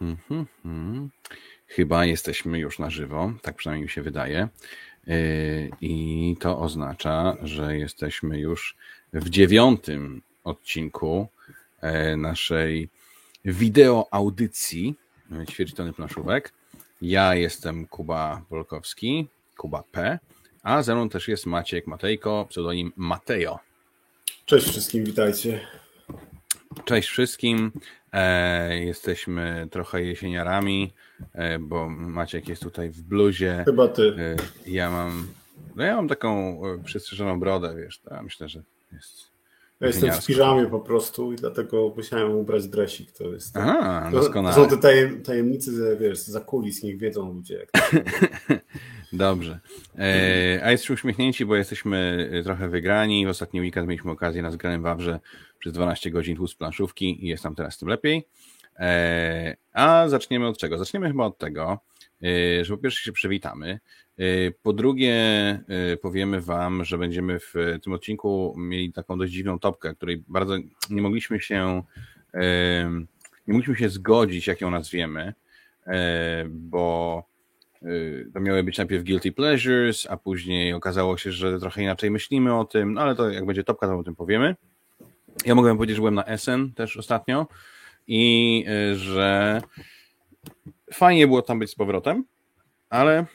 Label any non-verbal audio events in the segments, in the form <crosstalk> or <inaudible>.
hmm, hmm, hmm. Chyba jesteśmy już na żywo, tak przynajmniej mi się wydaje. Yy, I to oznacza, że jesteśmy już w dziewiątym odcinku e, naszej wideo audycji Ćwierćtony Planszówek. Ja jestem Kuba Wolkowski, Kuba P, a ze mną też jest Maciek Matejko, pseudonim Mateo. Cześć wszystkim, witajcie. Cześć wszystkim. E, jesteśmy trochę jesieniarami, e, bo Maciek jest tutaj w bluzie. Chyba ty. E, ja mam, no ja mam taką e, przystrzyżoną brodę, wiesz, to ja myślę, że jest. Ja jestem w piżamie po prostu i dlatego musiałem ubrać dresik. To jest. Aha, to, doskonale. to są te tajem, tajemnice, wiesz, za kulis, niech wiedzą ludzie. Jak to <laughs> Dobrze. E, a jesteśmy uśmiechnięci, bo jesteśmy trochę wygrani. W ostatni weekend mieliśmy okazję na zgranym Wawrze przez 12 godzin tłuc planszówki i jest nam teraz tym lepiej. E, a zaczniemy od czego? Zaczniemy chyba od tego, e, że po pierwsze się przywitamy. E, po drugie, powiemy Wam, że będziemy w tym odcinku mieli taką dość dziwną topkę, której bardzo nie mogliśmy się nie mogliśmy się zgodzić, jak ją nazwiemy, bo to miały być najpierw Guilty Pleasures, a później okazało się, że trochę inaczej myślimy o tym, no ale to jak będzie topka, to o tym powiemy. Ja mogłem powiedzieć, że byłem na Essen też ostatnio i y, że fajnie było tam być z powrotem, ale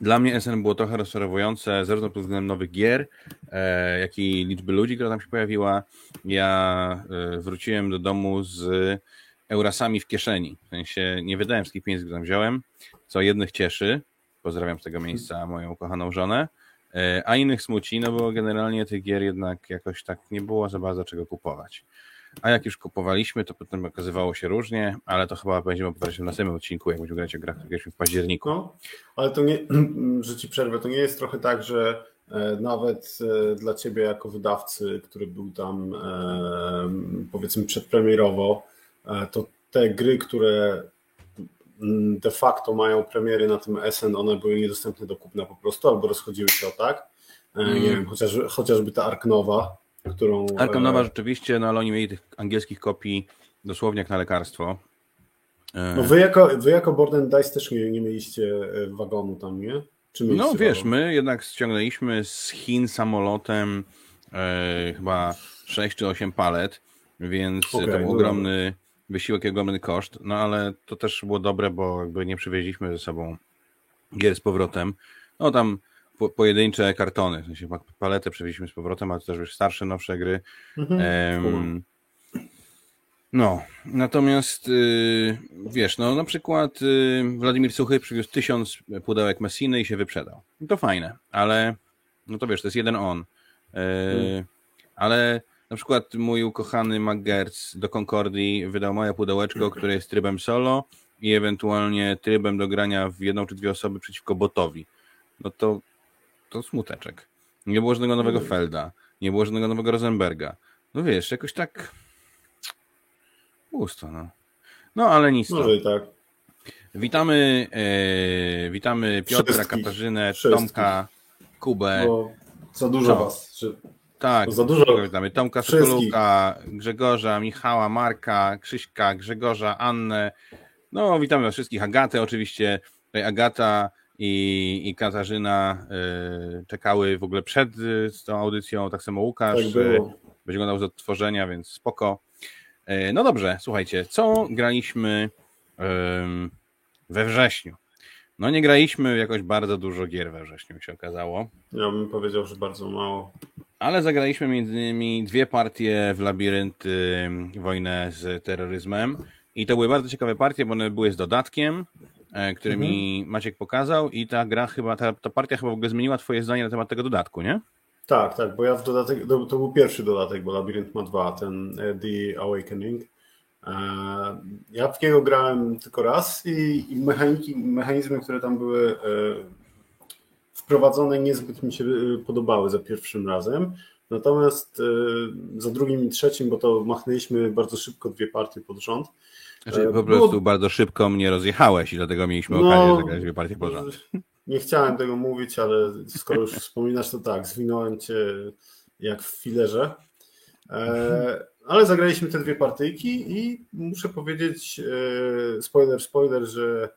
dla mnie Essen było trochę rozczarowujące, zarówno pod względem nowych gier, e, jak i liczby ludzi, która tam się pojawiła. Ja e, wróciłem do domu z eurasami w kieszeni. W sensie nie wydałem wszystkich pieniędzy, które tam wziąłem, co jednych cieszy. Pozdrawiam z tego miejsca moją kochaną żonę, e, a innych smuci, no bo generalnie tych gier jednak jakoś tak nie było za bardzo czego kupować. A jak już kupowaliśmy, to potem okazywało się różnie, ale to chyba będziemy opowiadać w następnym odcinku, jak będziemy grać o grach, które w październiku. No, ale to nie, <clears throat> że ci przerwę, to nie jest trochę tak, że e, nawet e, dla ciebie jako wydawcy, który był tam e, powiedzmy przedpremierowo, e, to te gry, które de facto mają premiery na tym SN, one były niedostępne do kupna po prostu, albo rozchodziły się o tak. E, Nie wiem, chociaż, chociażby ta Arknowa, którą... Arkham Nowa e, rzeczywiście, no ale oni mieli tych angielskich kopii dosłownie jak na lekarstwo. E, No wy jako, wy jako Board and Dice też nie, nie mieliście wagonu tam, nie? No wiesz, wagon? my jednak ściągnęliśmy z Chin samolotem e, chyba 6 czy 8 palet, więc Okej, to był no ogromny wysiłek i ogromny koszt, no ale to też było dobre, bo jakby nie przywieźliśmy ze sobą gier z powrotem. No tam po, pojedyncze kartony, w sensie pa- paletę przywieźliśmy z powrotem, ale to też już starsze, nowsze gry. Mhm. No, natomiast y, wiesz, no na przykład y, Władimir Suchy przywiózł tysiąc pudełek Messiny i się wyprzedał. I to fajne, ale no to wiesz, to jest jeden on. Y, Mm. Ale na przykład mój ukochany McGertz do Concordii wydał małe pudełeczko, które jest trybem solo i ewentualnie trybem do grania w jedną czy dwie osoby przeciwko botowi. No to, to smuteczek. Nie było żadnego nowego. Felda, nie było żadnego nowego Rosenberga. No wiesz, jakoś tak pusto, no. No ale nic i tak. Witamy, e, witamy Piotra, Wszystkich. Katarzynę, Wszystkich. Tomka, Kubę. Bo za dużo was. Tak, to za dużo. witamy Tomka Wszystkich. Sokoluka, Grzegorza, Michała, Marka, Krzyśka, Grzegorza, Annę. No, witamy was wszystkich. Agatę oczywiście. Agata i, i Katarzyna e, czekały w ogóle przed z tą audycją, tak samo Łukasz. Tak było. e, będzie oglądał z odtworzenia, więc spoko. E, No dobrze, słuchajcie, co graliśmy we wrześniu? No nie graliśmy jakoś bardzo dużo gier we wrześniu, się okazało, Ja bym powiedział, że bardzo mało. ale zagraliśmy między innymi dwie partie w Labirynty Wojnę z terroryzmem i to były bardzo ciekawe partie, bo one były z dodatkiem, e, który mi Maciek pokazał i ta gra chyba, ta, ta partia chyba w ogóle zmieniła twoje zdanie na temat tego dodatku, nie? Tak, tak, bo ja w dodatek, to, to był pierwszy dodatek, bo Labirynt ma dwa, ten e, The Awakening. E, Ja w niego grałem tylko raz i, i mechaniki, mechanizmy, które tam były e, wprowadzone, niezbyt mi się e, podobały za pierwszym razem. Natomiast za drugim i trzecim, bo to machnęliśmy bardzo szybko dwie partie pod rząd. Znaczy, po było- prostu bardzo szybko mnie rozjechałeś i dlatego mieliśmy No, okazję zagrać dwie partie po rząd. <laughs> Nie chciałem tego mówić, ale skoro już wspominasz, to tak, zwinąłem cię jak w filerze. E, ale zagraliśmy te dwie partyjki i muszę powiedzieć, e, spoiler, spoiler, że,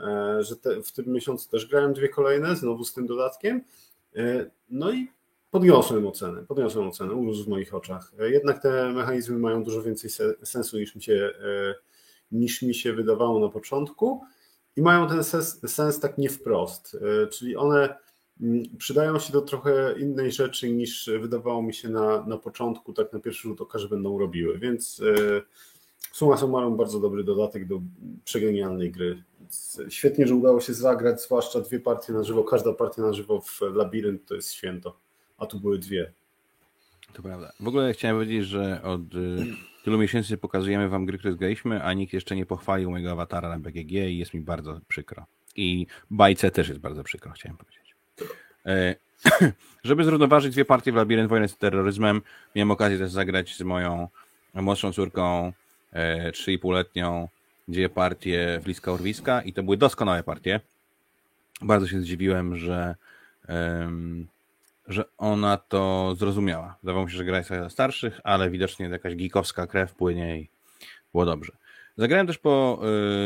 e, że te, w tym miesiącu też grałem dwie kolejne, znowu z tym dodatkiem. E, no i podniosłem ocenę, podniosłem ocenę, urósł w moich oczach. Jednak te mechanizmy mają dużo więcej sensu niż mi się, niż mi się wydawało na początku i mają ten sens, sens tak nie wprost, czyli one przydają się do trochę innej rzeczy niż wydawało mi się na, na początku, tak na pierwszy rzut oka, że będą robiły, więc e, suma summarum bardzo dobry dodatek do przegenialnej gry. Więc świetnie, że udało się zagrać, zwłaszcza dwie partie na żywo, każda partia na żywo w Labirynt to jest święto, a tu były dwie. To prawda. W ogóle chciałem powiedzieć, że od y, tylu miesięcy pokazujemy wam gry, które zgraliśmy, a nikt jeszcze nie pochwalił mojego awatara na BGG i jest mi bardzo przykro. I bajce też jest bardzo przykro, chciałem powiedzieć. E, <clears throat> żeby zrównoważyć dwie partie w Labirynt Wojny z terroryzmem, miałem okazję też zagrać z moją młodszą córką, 3,5-letnią, e, dwie partie w Liska Urwiska i to były doskonałe partie. Bardzo się zdziwiłem, że, że ona to zrozumiała. Wydawało mi się, że gra jest dla starszych, ale widocznie jakaś geekowska krew płynie i było dobrze. Zagrałem też po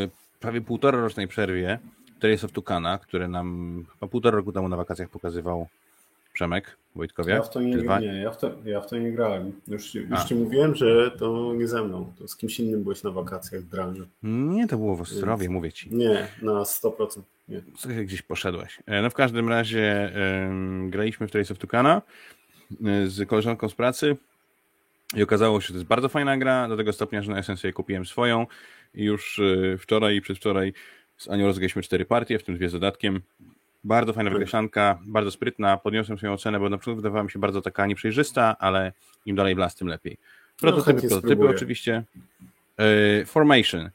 y, prawie półtora rocznej przerwie Trace of Tukana, które nam chyba półtora roku temu na wakacjach pokazywał Przemek Wojtkowiak. Ja w to nie, nie ja, w to, ja w to nie grałem. Już, już ci mówiłem, że to nie ze mną. To z kimś innym byłeś na wakacjach w branży. Nie, to było w Ostrowie, Więc... mówię ci. Nie, na 100%. Nie. Gdzieś poszedłeś. E, no w każdym razie um, graliśmy w Trace of Tukana e, z koleżanką z pracy i okazało się, że to jest bardzo fajna gra, do tego stopnia, że na esencję kupiłem swoją i już e, wczoraj i przedwczoraj z Anią rozegraliśmy cztery partie, w tym dwie z dodatkiem. Bardzo fajna wykreślanka, bardzo sprytna. Podniosłem swoją ocenę, bo na przykład wydawała mi się bardzo taka nieprzejrzysta, ale im dalej w las, tym lepiej. Prototypy, no, prototypy oczywiście. E, Formation. E,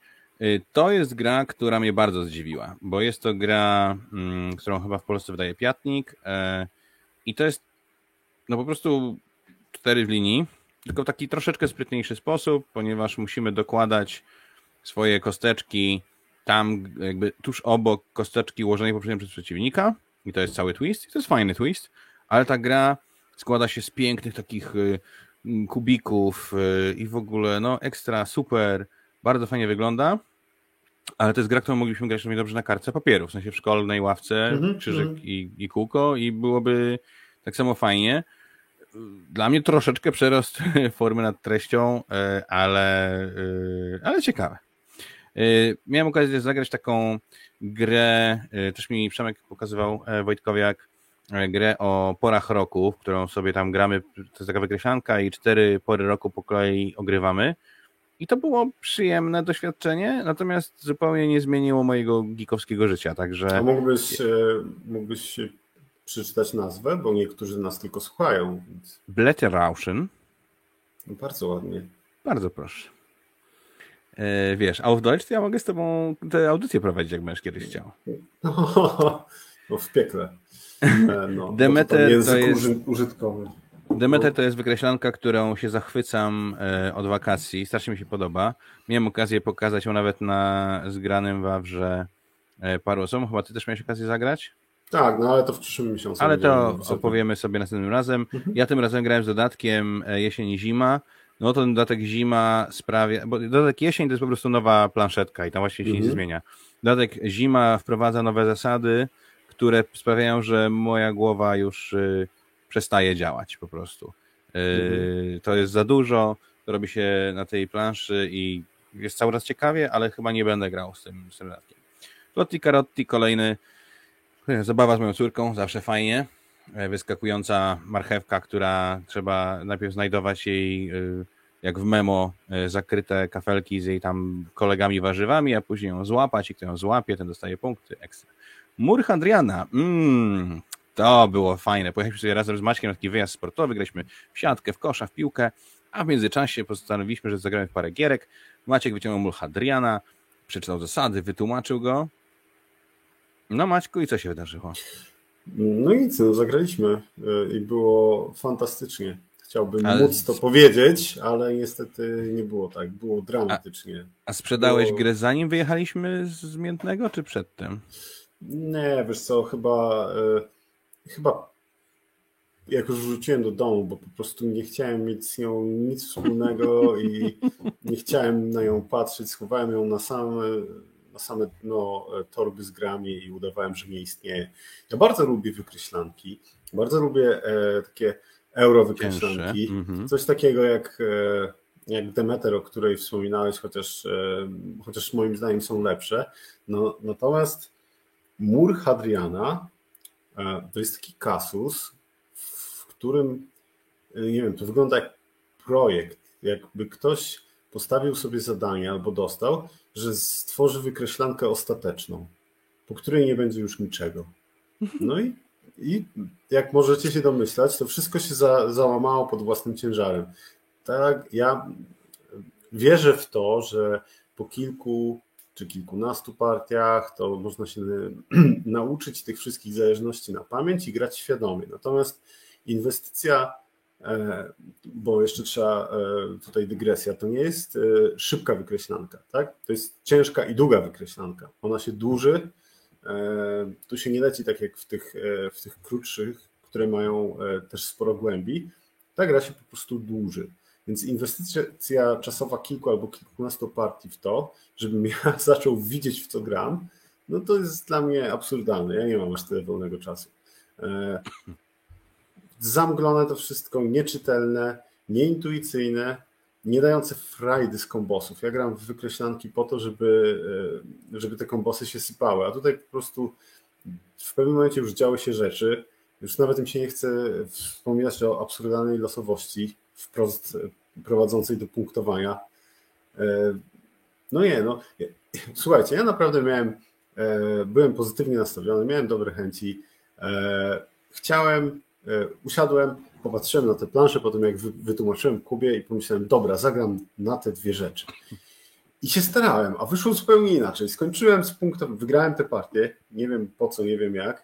to jest gra, która mnie bardzo zdziwiła, bo jest to gra, mm, którą chyba w Polsce wydaje Piatnik e, i to jest no po prostu cztery w linii, tylko w taki troszeczkę sprytniejszy sposób, ponieważ musimy dokładać swoje kosteczki tam jakby tuż obok kosteczki ułożonej poprzednio przez przeciwnika i to jest cały twist. I to jest fajny twist, ale ta gra składa się z pięknych takich y, kubików y, i w ogóle no ekstra, super, bardzo fajnie wygląda, ale to jest gra, którą moglibyśmy grać dobrze na kartce papieru, w sensie w szkolnej ławce, mm -hmm, krzyżyk mm -hmm. i, i kółko i byłoby tak samo fajnie. Dla mnie troszeczkę przerost <laughs> formy nad treścią, y, ale, ale ciekawe. Y, miałem okazję zagrać taką grę, y, też mi Przemek pokazywał e, Wojtkowiak, e, grę o porach roku, w którą sobie tam gramy, to jest taka wykreślanka i cztery pory roku po kolei ogrywamy. I to było przyjemne doświadczenie, natomiast zupełnie nie zmieniło mojego geekowskiego życia, także... A mógłbyś, e, mógłbyś przeczytać nazwę, bo niektórzy nas tylko słuchają. Więc... Blätterrauschen. No bardzo ładnie. Bardzo proszę. E, wiesz, a w Deutsch to ja mogę z tobą tę audycję prowadzić, jak będziesz kiedyś chciał. <laughs> No, w piekle. E, no, Demeter to, to jest użytkowy. Demeter to jest wykreślanka, którą się zachwycam e, od wakacji. Strasznie mi się podoba. Miałem okazję pokazać ją nawet na zgranym Wawrze paru osobom. Chyba ty też miałeś okazję zagrać? Tak, no ale to w przyszłym miesiącu. Ale to opowiemy sobie następnym razem. Mhm. Ja tym razem grałem z dodatkiem jesień i zima no to ten dodatek zima sprawia, bo dodatek jesień to jest po prostu nowa planszetka i tam właśnie się mhm. nic zmienia. Dodatek zima wprowadza nowe zasady, które sprawiają, że moja głowa już y, przestaje działać po prostu. Y, mhm. To jest za dużo, robi się na tej planszy i jest cały raz ciekawie, ale chyba nie będę grał z tym, z tym dodatkiem. Lotti Carotti, kolejny zabawa z moją córką, zawsze fajnie. E, wyskakująca marchewka, która trzeba najpierw znajdować jej e, jak w memo e, zakryte kafelki z jej tam kolegami warzywami, a później ją złapać i kto ją złapie, ten dostaje punkty ekstra. Mur Hadriana, mm, to było fajne. Pojechaliśmy sobie razem z Maćkiem na taki wyjazd sportowy, graliśmy w siatkę, w kosza, w piłkę, a w międzyczasie postanowiliśmy, że zagramy w parę gierek. Maciek wyciągnął Mur Hadriana, przeczytał zasady, wytłumaczył go. No Maćku, i co się wydarzyło? No nic, no, zagraliśmy e, i było fantastycznie. Chciałbym ale... móc to powiedzieć, ale niestety nie było tak. Było dramatycznie. A, a sprzedałeś było... grę zanim wyjechaliśmy z Miętnego, czy przedtem? Nie, wiesz co, chyba, e, chyba jak już wróciłem do domu, bo po prostu nie chciałem mieć z nią nic wspólnego i nie chciałem na nią patrzeć, schowałem ją na same, na same dno torby z grami i udawałem, że nie istnieje. Ja bardzo lubię wykreślanki, bardzo lubię e, takie euro wykreślanki, mhm. coś takiego jak, e, jak Demeter, o której wspominałeś, chociaż, e, chociaż moim zdaniem są lepsze. No, natomiast mur Hadriana e, to jest taki kasus, którym, e, nie wiem, to wygląda jak projekt, jakby ktoś postawił sobie zadanie albo dostał, że stworzy wykreślankę ostateczną, po której nie będzie już niczego. No i, i jak możecie się domyślać, to wszystko się za, załamało pod własnym ciężarem. Tak, ja wierzę w to, że po kilku czy kilkunastu partiach to można się <clears throat> nauczyć tych wszystkich zależności na pamięć i grać świadomie. Natomiast inwestycja, bo jeszcze trzeba e, tutaj dygresja, to nie jest e, szybka wykreślanka, tak? To jest ciężka i długa wykreślanka. Ona się dłuży, tu się nie leci tak jak w tych, w tych krótszych, które mają też sporo głębi. Ta gra się po prostu dłuży. Więc inwestycja czasowa kilku albo kilkunastu partii w to, żebym ja <laughs> zaczął widzieć w co gram, no to jest dla mnie absurdalne. Ja nie mam aż tyle wolnego czasu zamglone to wszystko, nieczytelne, nieintuicyjne, nie dające frajdy z kombosów. Ja gram w wykreślanki po to, żeby, e, żeby te kombosy się sypały, a tutaj po prostu w pewnym momencie już działy się rzeczy, już nawet im się nie chce wspominać o absurdalnej losowości wprost prowadzącej do punktowania. E, no nie, no słuchajcie, ja naprawdę miałem, e, byłem pozytywnie nastawiony, miałem dobre chęci, chciałem E, usiadłem, popatrzyłem na te plansze, potem jak wytłumaczyłem Kubie i pomyślałem, dobra, zagram na te dwie rzeczy. I się starałem, a wyszło zupełnie inaczej. Skończyłem z punktem, wygrałem tę partię, nie wiem po co, nie wiem jak,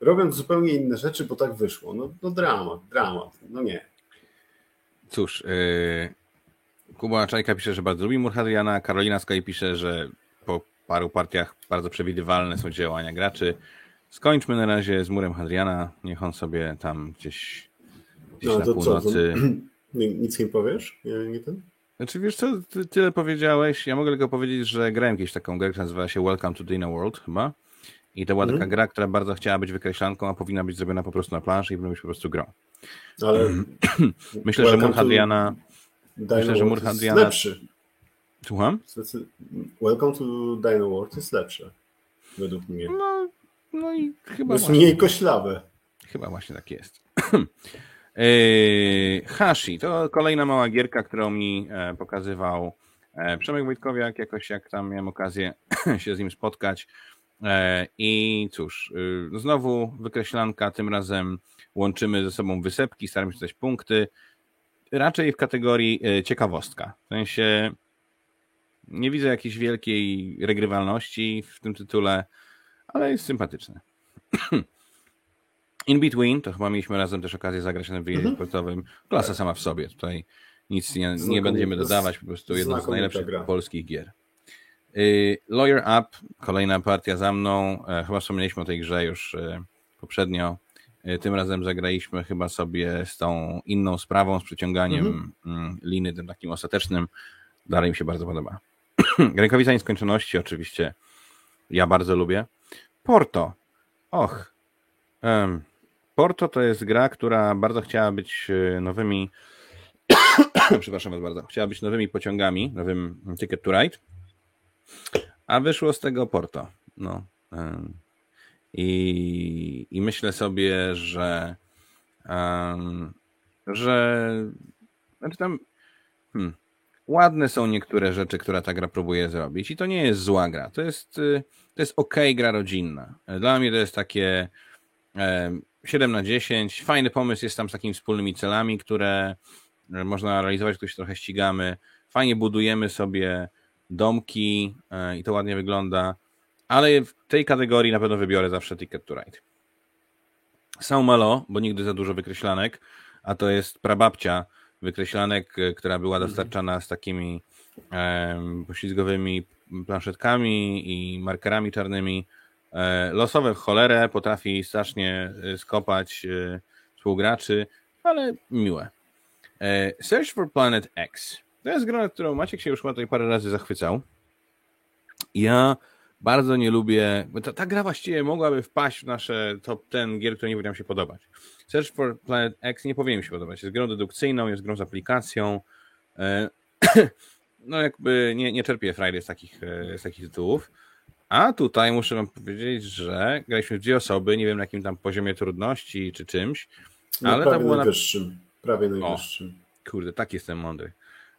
robiąc zupełnie inne rzeczy, bo tak wyszło. No, no dramat, dramat, no nie. Cóż, yy, Kuba Czajka pisze, że bardzo lubi Murhadriana, Karolina Skaj pisze, że po paru partiach bardzo przewidywalne są działania graczy. Skończmy na razie z murem Hadriana. Niech on sobie tam gdzieś, gdzieś no, na północy. <clears throat> Co, nic nie powiesz? Nie, nie ten? Znaczy wiesz co, ty tyle powiedziałeś. Ja mogę tylko powiedzieć, że grałem kiedyś taką grę, która nazywa się Welcome to Dina World chyba. I to była taka mhm. gra, która bardzo chciała być wykreślanką, a powinna być zrobiona po prostu na planszy i powinna być po prostu grą. Ale <clears throat> myślę, że mur Hadriana. Myślę, że mur Hadriana. Lepszy. Słucham? Welcome to Dino World jest lepsze. Według mnie. No, no i chyba. Jest mniej koślawe. Chyba właśnie tak jest. Yy, <clears throat> Hashi to kolejna mała gierka, którą mi e, pokazywał e, Przemek Wojtkowiak, jakoś jak tam miałem okazję <clears throat> się z nim spotkać. E, I cóż, y, znowu wykreślanka, tym razem łączymy ze sobą wysepki, staramy się dać punkty. Raczej w kategorii ciekawostka. W sensie nie widzę jakiejś wielkiej regrywalności w tym tytule ale jest sympatyczne. <clears throat> In Between, to chyba mieliśmy razem też okazję zagrać na wyjeździe mhm. sportowym. Klasa sama w sobie, tutaj nic nie, nie będziemy dodawać, po prostu jedna z najlepszych gra. polskich gier. Y, Lawyer Up, kolejna partia za mną. E, chyba wspomnieliśmy o tej grze już e, poprzednio. E, tym razem zagraliśmy chyba sobie z tą inną sprawą, z przyciąganiem mhm. Mm, liny, tym takim ostatecznym. Dalej mi się bardzo podoba. <clears throat> Rękawica nieskończoności oczywiście ja bardzo lubię. Porto. Och. Um, Porto to jest gra, która bardzo chciała być e, nowymi <coughs> przepraszam was bardzo, chciała być nowymi pociągami, nowym Ticket to Ride, a wyszło z tego Porto. No. Um, i, I myślę sobie, że um, że znaczy tam hmm, ładne są niektóre rzeczy, które ta gra próbuje zrobić i to nie jest zła gra. To jest, y, to jest ok gra rodzinna. Dla mnie to jest takie 7 na 10. Fajny pomysł jest tam z takimi wspólnymi celami, które e, można realizować, które się trochę ścigamy. Fajnie budujemy sobie domki e, i to ładnie wygląda, ale w tej kategorii na pewno wybiorę zawsze Ticket to Ride. Są malo, bo nigdy za dużo wykreślanek, a to jest prababcia wykreślanek, e, która była dostarczana z takimi poślizgowymi planszetkami i markerami czarnymi. E, losowe w cholerę potrafi strasznie e, skopać współgraczy, ale miłe. E, Search for Planet X. To jest gra, którą Maciek się już chyba tutaj parę razy zachwycał. Ja bardzo nie lubię, ta, ta gra właściwie mogłaby wpaść w nasze top 10 gier, które nie będą się podobać. Search for Planet X nie powinien mi się podobać. Jest grą dedukcyjną, jest grą z aplikacją. <clears throat> <coughs> No jakby nie, nie czerpię frajdy z takich, e, z takich tytułów. A tutaj muszę wam powiedzieć, że graliśmy w dwie osoby, nie wiem na jakim tam poziomie trudności czy czymś, No, ale prawie to było na... najwyższym. Prawie najwyższym. Kurde, tak jestem mądry.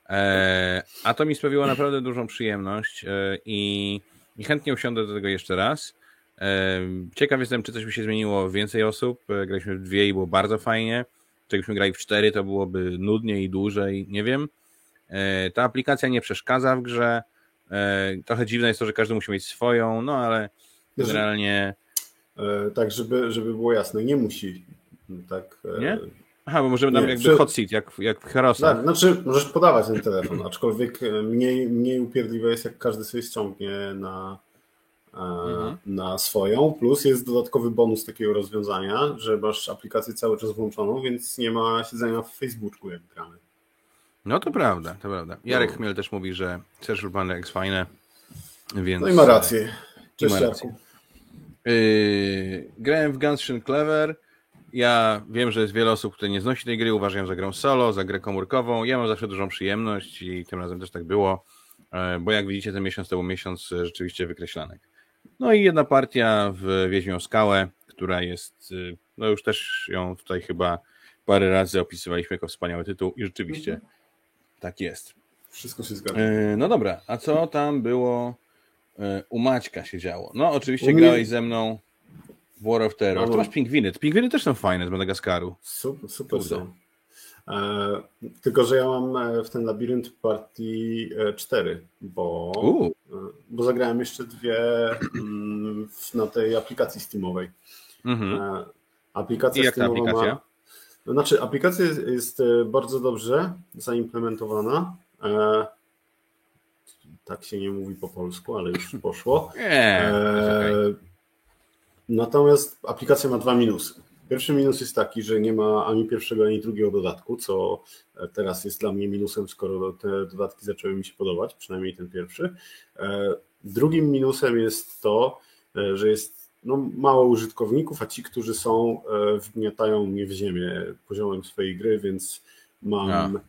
E, a to mi sprawiło naprawdę dużą przyjemność e, i, i chętnie usiądę do tego jeszcze raz. E, ciekaw jestem, czy coś by się zmieniło więcej osób. E, graliśmy w dwie i było bardzo fajnie. Czy jakbyśmy grali w cztery, to byłoby nudniej i dłużej, nie wiem. E, ta aplikacja nie przeszkadza w grze. E, trochę dziwne jest to, że każdy musi mieć swoją, no ale generalnie... E, tak, żeby, żeby było jasne, nie musi. Tak, Nie? Aha, bo możemy tam Nie, jakby przy- hot seat, jak, jak w Herosach. Tak, znaczy możesz podawać ten telefon, aczkolwiek mniej, mniej upierdliwe jest, jak każdy sobie ściągnie na, Mhm. na swoją. Plus jest dodatkowy bonus takiego rozwiązania, że masz aplikację cały czas włączoną, więc nie ma siedzenia w Facebooku, jak gramy. No to prawda, to prawda. Jarek No. Chmiel też mówi, że Social Planet X fajne, więc... No i ma rację. Cześć, ma rację. Yy, grałem w Gunshin Clever. Ja wiem, że jest wiele osób, które nie znosi tej gry, uważają za grę solo, za grę komórkową. Ja mam zawsze dużą przyjemność i tym razem też tak było, e, bo jak widzicie, ten miesiąc to był miesiąc e, rzeczywiście wykreślanek. No i jedna partia w Wiedźmią Skałę, która jest, no już też ją tutaj chyba parę razy opisywaliśmy jako wspaniały tytuł i rzeczywiście Mhm. Tak jest. Wszystko się zgadza. E, No dobra, a co tam było e, u Maćka się działo? No oczywiście mnie- grałeś ze mną w War of Terror. No. To masz pingwiny. Pingwiny też są fajne z Madagaskaru. Super, super Kurde. są. E, tylko, że ja mam w ten labirynt partii 4, bo, bo zagrałem jeszcze dwie mm, w, na tej aplikacji Steamowej. mhm. E, Aplikacja I jak ta Steamowa aplikacja? Znaczy, aplikacja jest, jest e, bardzo dobrze zaimplementowana. E, tak się nie mówi po polsku, ale już <laughs> poszło. Nie. Eee, Natomiast aplikacja ma dwa minusy. Pierwszy minus jest taki, że nie ma ani pierwszego, ani drugiego dodatku, co teraz jest dla mnie minusem, skoro te dodatki zaczęły mi się podobać, przynajmniej ten pierwszy. Drugim minusem jest to, e, że jest no, mało użytkowników, a ci, którzy są, e, wgniatają mnie w ziemię poziomem swojej gry, więc mam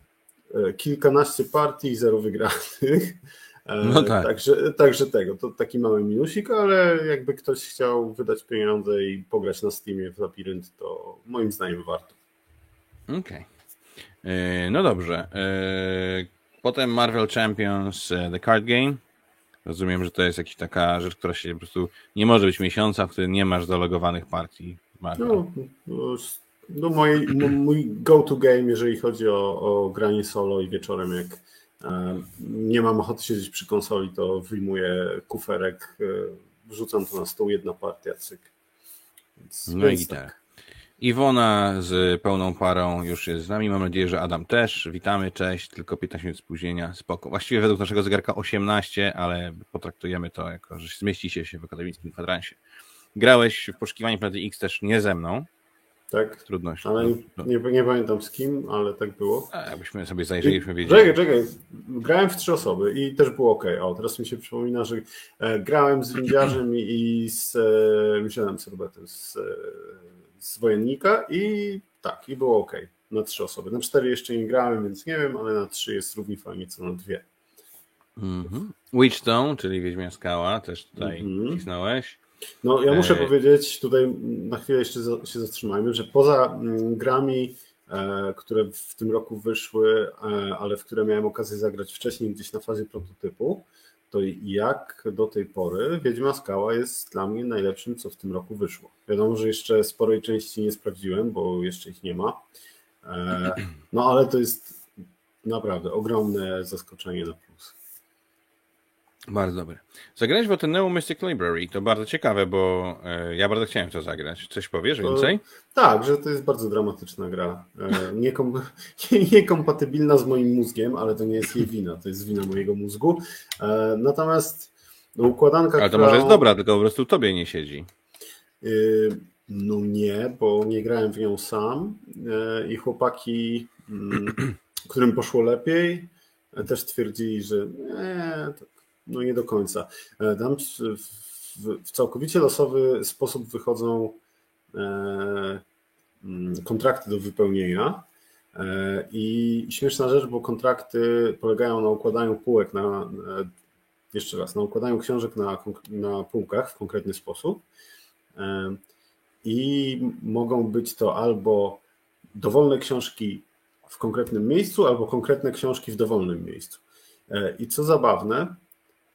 e, kilkanaście partii i zero wygranych. E, No tak. Także, także tego, to taki mały minusik, ale jakby ktoś chciał wydać pieniądze i pograć na Steamie w Labirynt, to moim zdaniem warto. Okej. E, No dobrze. Potem Marvel Champions The Card Game. Rozumiem, że to jest jakaś taka rzecz, która się po prostu nie może być miesiąca, w którym nie masz zalogowanych partii. No, no, no mój, mój go-to game, jeżeli chodzi o, o granie solo i wieczorem, jak e, nie mam ochoty siedzieć przy konsoli, to wyjmuję kuferek, e, wrzucam to na stół, jedna partia, cyk. Więc, No i więc gitara. Iwona z pełną parą już jest z nami. Mam nadzieję, że Adam też. Witamy, cześć. Tylko 15 minut spóźnienia. Spoko. Właściwie według naszego zegarka 18, ale potraktujemy to jako, że zmieścicie się w akademickim kwadransie. Grałeś w poszukiwaniu planety X też nie ze mną. Tak, Z trudnością. ale No, nie, nie pamiętam z kim, ale tak było. a, Jakbyśmy sobie zajrzeli, byśmy wiedzieli. Czekaj, czekaj. Grałem w trzy osoby i też było ok. O, teraz mi się przypomina, że e, grałem z windiarzem i, i z e, Michelem Sorbetem z, e, z wojennika i tak, i było ok. Na trzy osoby. Na cztery jeszcze nie grałem, więc nie wiem, ale na trzy jest równie fajnie co na dwie. Mhm. Witchstone, czyli Wiedźmia Skała, też tutaj Mhm. cisnąłeś. No, ja muszę E, powiedzieć, tutaj na chwilę jeszcze się zatrzymajmy, że poza mm, grami, które w tym roku wyszły, e, ale w które miałem okazję zagrać wcześniej, gdzieś na fazie prototypu, to jak do tej pory Wiedźma Skała jest dla mnie najlepszym, co w tym roku wyszło. Wiadomo, że jeszcze sporej części nie sprawdziłem, bo jeszcze ich nie ma. E, no ale to jest naprawdę ogromne zaskoczenie na. Bardzo dobry. Zagrałeś w Ateneum Mystic Library. To bardzo ciekawe, bo e, ja bardzo chciałem to zagrać. Coś powiesz To- więcej? Tak, że to jest bardzo dramatyczna gra. E, Niekom, <laughs> niekompatybilna z moim mózgiem, ale to nie jest jej wina, to jest wina mojego mózgu. E, Natomiast no, układanka, Ale to która, może jest dobra, tylko po prostu tobie nie siedzi. y, No nie, bo nie grałem w nią sam i chłopaki, mm, <clears throat> którym poszło lepiej, też twierdzili, że nie, tak, no nie do końca. E, tam w, w, całkowicie losowy sposób wychodzą mm, kontrakty do wypełnienia. I śmieszna rzecz, bo kontrakty polegają na układaniu półek na, jeszcze raz, na układaniu książek na, na półkach w konkretny sposób i mogą być to albo dowolne książki w konkretnym miejscu, albo konkretne książki w dowolnym miejscu. E, I co zabawne, e,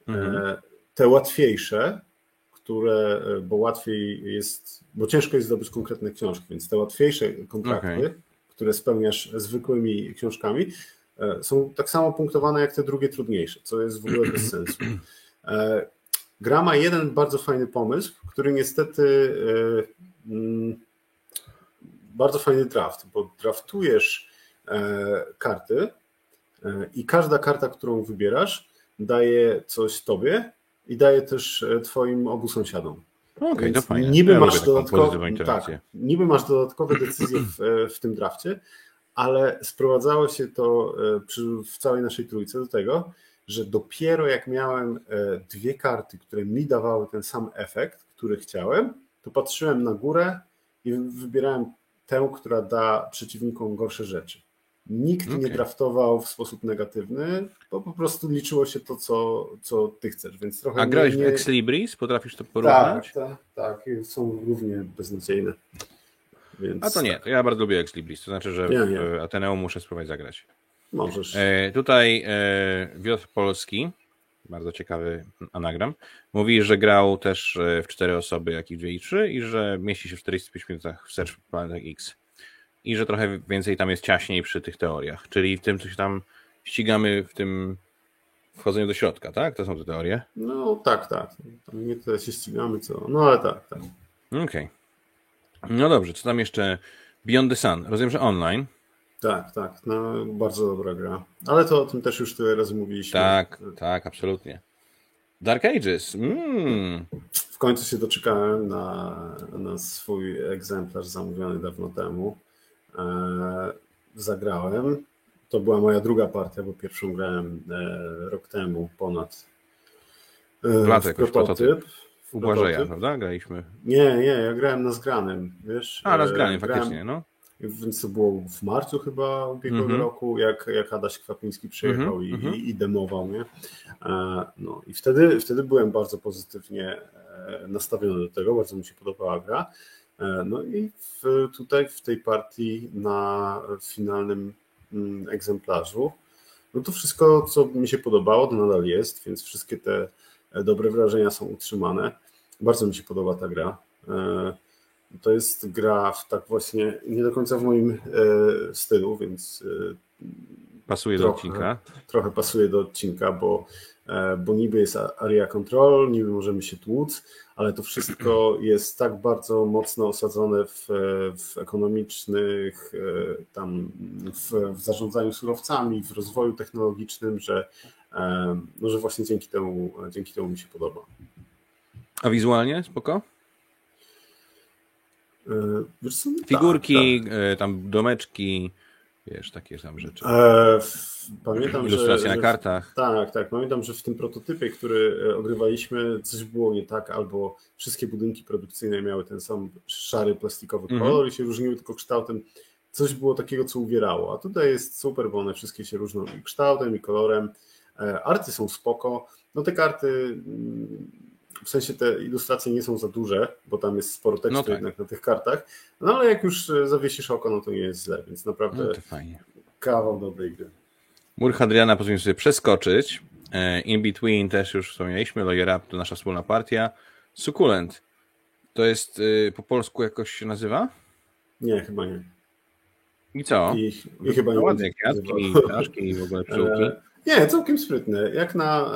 mhm. te łatwiejsze, które, e, bo łatwiej jest, bo ciężko jest zdobyć konkretne książki, więc te łatwiejsze kontrakty, okay. które spełniasz zwykłymi książkami, są tak samo punktowane jak te drugie trudniejsze, co jest w ogóle bez <clears throat> sensu. Gra ma jeden bardzo fajny pomysł, który niestety Mm, bardzo fajny draft, bo draftujesz e, karty e, i każda karta, którą wybierasz, daje coś tobie i daje też e, twoim obu sąsiadom. Okej, okay, to fajnie. Niby, ja masz dodatkowe, tak, niby masz dodatkowe decyzje w, w tym drafcie, ale sprowadzało się to przy, w całej naszej trójce do tego, że dopiero jak miałem dwie karty, które mi dawały ten sam efekt, który chciałem, to patrzyłem na górę i wybierałem tę, która da przeciwnikom gorsze rzeczy. Nikt okay. nie draftował w sposób negatywny, bo po prostu liczyło się to, co, co ty chcesz. Więc trochę A grałeś nie... w Ex Libris? Potrafisz to porównać? Tak, tak, tak. Są równie beznadziejne. Więc... A to nie, to ja bardzo lubię Ex Libris. To znaczy, że nie, nie. w Ateneum muszę spróbować zagrać. Możesz. E, tutaj e, Wiotr Polski bardzo ciekawy anagram. Mówi, że grał też e, w cztery osoby, jak i dwie i trzy i że mieści się w 45 minutach w Search Planet X. I że trochę więcej tam jest ciaśniej przy tych teoriach. Czyli w tym, co się tam ścigamy w tym wchodzeniu do środka, tak? To są te teorie? No tak, tak. Nie tyle się ścigamy, co... No ale tak, tak. Okej. Okay. No dobrze, co tam jeszcze? Beyond the Sun. Rozumiem, że online. Tak, tak. No, bardzo dobra gra. Ale to o tym też już tyle razy mówiliśmy. Tak, tak, absolutnie. Dark Ages. Mm. W końcu się doczekałem na, na swój egzemplarz zamówiony dawno temu. E, zagrałem. To była moja druga partia, bo pierwszą grałem e, rok temu ponad. E, w prototyp. prototyp. U Błażeja, prawda? Graliśmy. Nie, nie, ja grałem na zgranym, wiesz. A, na zgranym, grałem, faktycznie, no więc to było w marcu chyba ubiegłego mm -hmm. roku, jak, jak Adaś Kwapiński przyjechał mm -hmm. i, mhm. i, demował mnie. E, no i wtedy, wtedy byłem bardzo pozytywnie nastawiony do tego, bardzo mi się podobała gra. E, no i w, tutaj w tej partii na finalnym mm, egzemplarzu, no to wszystko, co mi się podobało, to nadal jest, więc wszystkie te dobre wrażenia są utrzymane. Bardzo mi się podoba ta gra. To jest gra w tak właśnie nie do końca w moim e, stylu, więc. E, pasuje trochę, do odcinka. Trochę pasuje do odcinka, bo, e, bo niby jest area control, niby możemy się tłuc, ale to wszystko <clears throat> jest tak bardzo mocno osadzone w, w ekonomicznych, tam w, w zarządzaniu surowcami, w rozwoju technologicznym, że, no, że właśnie dzięki temu, dzięki temu mi się podoba. A wizualnie spoko? E, co, Figurki, tak, tak. tam domeczki, wiesz, takie tam rzeczy. E, pamiętam, Ilustracja że, na kartach. tak, tak. Pamiętam, że w tym prototypie, który e, ogrywaliśmy, coś było nie tak, albo wszystkie budynki produkcyjne miały ten sam szary, plastikowy mhm. kolor i się różniły tylko kształtem. Coś było takiego, co uwierało. A tutaj jest super, bo one wszystkie się różnią i kształtem, i kolorem. Arty są spoko. No te karty mm, w sensie te ilustracje nie są za duże, bo tam jest sporo tekstu no tak. jednak na tych kartach, no ale jak już e, zawiesisz oko, no to nie jest źle, więc naprawdę no fajnie. kawał dobrej gry. Mur Hadriana pozwolimy sobie przeskoczyć. E, In Between też już wspomnieliśmy, Lawyer Up to nasza wspólna partia. Sukulent to jest e, po polsku jakoś się nazywa? Nie, chyba nie. I co? I, i chyba nie. Ładnie, kwiatki, <laughs> ptaszki i w ogóle pszczółki. Nie, całkiem sprytne. Jak na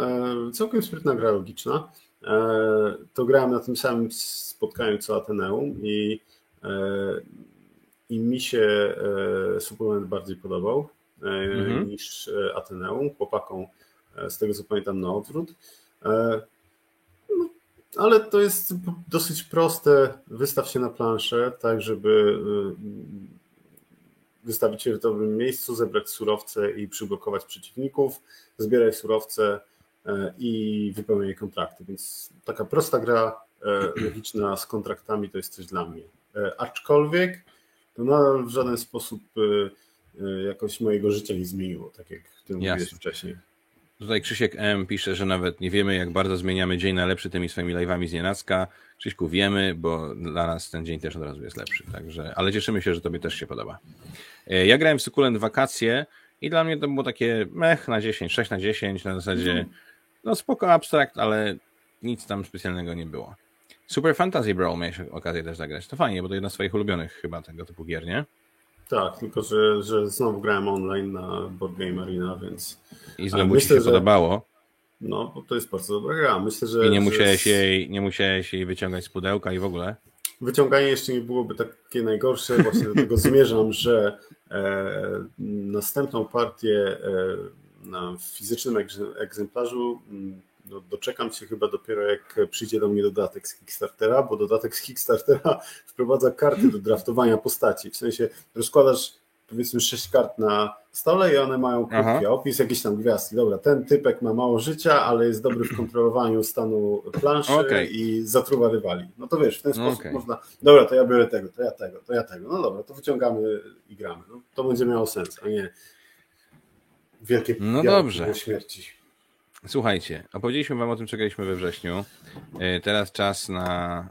całkiem sprytna gra logiczna. E, to grałem na tym samym spotkaniu co Ateneum i, e, i mi się e, suplement bardziej podobał mhm. niż Ateneum. Chłopakom, z tego co pamiętam, na odwrót. No, ale to jest dosyć proste. Wystaw się na planszę, tak żeby wystawić się w dobrym miejscu, zebrać surowce i przyblokować przeciwników, zbierać surowce i wypełniać kontrakty. Więc taka prosta gra e, logiczna z kontraktami to jest coś dla mnie. E, aczkolwiek to nadal w żaden sposób jakoś mojego życia nie zmieniło, tak jak ty mówiłeś wcześniej. Tutaj Krzysiek M pisze, że nawet nie wiemy, jak bardzo zmieniamy dzień na lepszy tymi swoimi live'ami z nienacka. Krzyśku, wiemy, bo dla nas ten dzień też od razu jest lepszy. Także, ale cieszymy się, że tobie też się podoba. E, ja grałem w Sukulent wakacje i dla mnie to było takie mech na 10, 6 na 10, na zasadzie no spoko abstrakt, ale nic tam specjalnego nie było. Super Fantasy Brawl miałeś okazję też zagrać. To fajnie, bo to jedna z twoich ulubionych chyba tego typu gier, nie? Tak, tylko że, że znowu grałem online na Board Game Arena, więc. I znowu myślę, ci się że... podobało. No, bo to jest bardzo dobra gra. Myślę, że. I nie musiałeś, że... jej, nie musiałeś jej wyciągać z pudełka i w ogóle. Wyciąganie jeszcze nie byłoby takie najgorsze. Właśnie do tego zmierzam, że e, następną partię e, na fizycznym egzemplarzu no, doczekam się chyba dopiero jak przyjdzie do mnie dodatek z Kickstartera, bo dodatek z Kickstartera <laughs> wprowadza karty do draftowania postaci. W sensie rozkładasz powiedzmy sześć kart na stole i one mają krótki opis, jakieś tam gwiazdki. Dobra, ten typek ma mało życia, ale jest dobry w kontrolowaniu stanu planszy okay. i zatruwa rywali. No to wiesz, w ten sposób okay. można, dobra, to ja biorę tego, to ja tego, to ja tego. No dobra, to wyciągamy i gramy. No, to będzie miało sens, a nie wielkie no dobrze. śmierci. Słuchajcie, opowiedzieliśmy wam o tym, co graliśmy we wrześniu. E, teraz czas na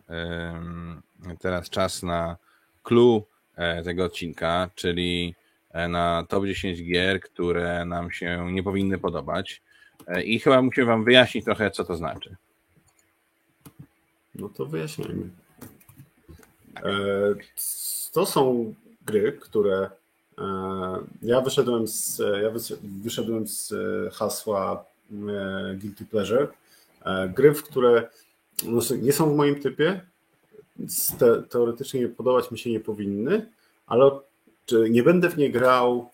teraz czas na clue e, tego odcinka, czyli e, na top 10 gier, które nam się nie powinny podobać. I chyba musimy wam wyjaśnić trochę, co to znaczy. No to wyjaśnijmy. To są gry, które ja wyszedłem z, ja wyszedłem z hasła E, guilty pleasure. E, gry, w które no, nie są w moim typie, te, teoretycznie podobać mi się nie powinny, ale nie będę w nie grał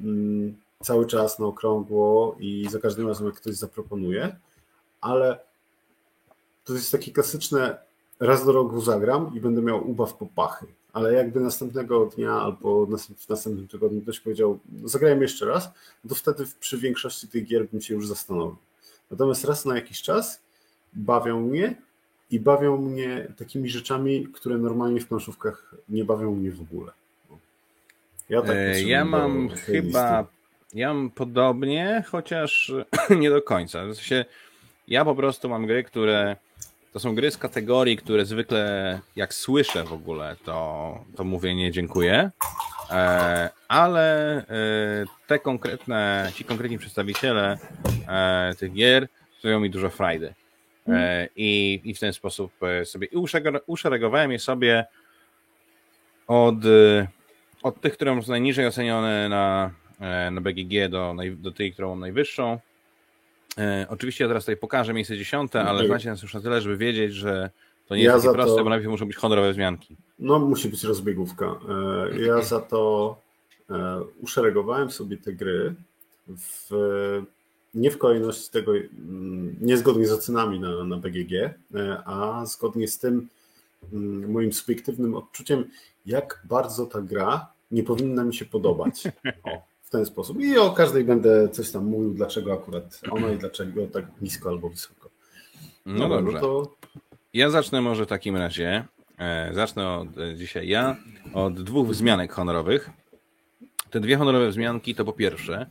mm, cały czas na okrągło i za każdym razem, jak ktoś zaproponuje, ale to jest takie klasyczne raz do roku zagram i będę miał ubaw po pachy. Ale jakby następnego dnia albo w następnym tygodniu ktoś powiedział, no zagrałem jeszcze raz, to wtedy przy większości tych gier bym się już zastanowił. Natomiast raz na jakiś czas bawią mnie i bawią mnie takimi rzeczami, które normalnie w planszówkach nie bawią mnie w ogóle. Ja, tak e, ja mam chyba, ja mam podobnie, chociaż <clears throat> nie do końca. W sensie, ja po prostu mam gry, które to są gry z kategorii, które zwykle jak słyszę w ogóle, to, to mówię nie dziękuję, e, ale e, te konkretne, ci konkretni przedstawiciele e, tych gier zrobią mi dużo frajdy. I, I w ten sposób sobie i uszeregowałem je sobie od, od tych, które są najniżej ocenione na, na BGG do, do tej, którą mam najwyższą E, oczywiście ja teraz tutaj pokażę miejsce dziesiąte, ale znacie nas już na tyle, żeby wiedzieć, że to nie ja jest takie proste, to... bo najpierw muszą być honorowe wzmianki. No, musi być rozbiegówka. E, ja za to e, uszeregowałem sobie te gry w, nie w kolejności tego, mm, nie zgodnie z ocenami na, na BGG, a zgodnie z tym mm, moim subiektywnym odczuciem, jak bardzo ta gra nie powinna mi się podobać. <laughs> O, w ten sposób. I o każdej będę coś tam mówił, dlaczego akurat ona i dlaczego tak nisko albo wysoko. No, no dobrze. No to... Ja zacznę może w takim razie. E, zacznę od, e, dzisiaj ja od dwóch wzmianek honorowych. Te dwie honorowe wzmianki to po pierwsze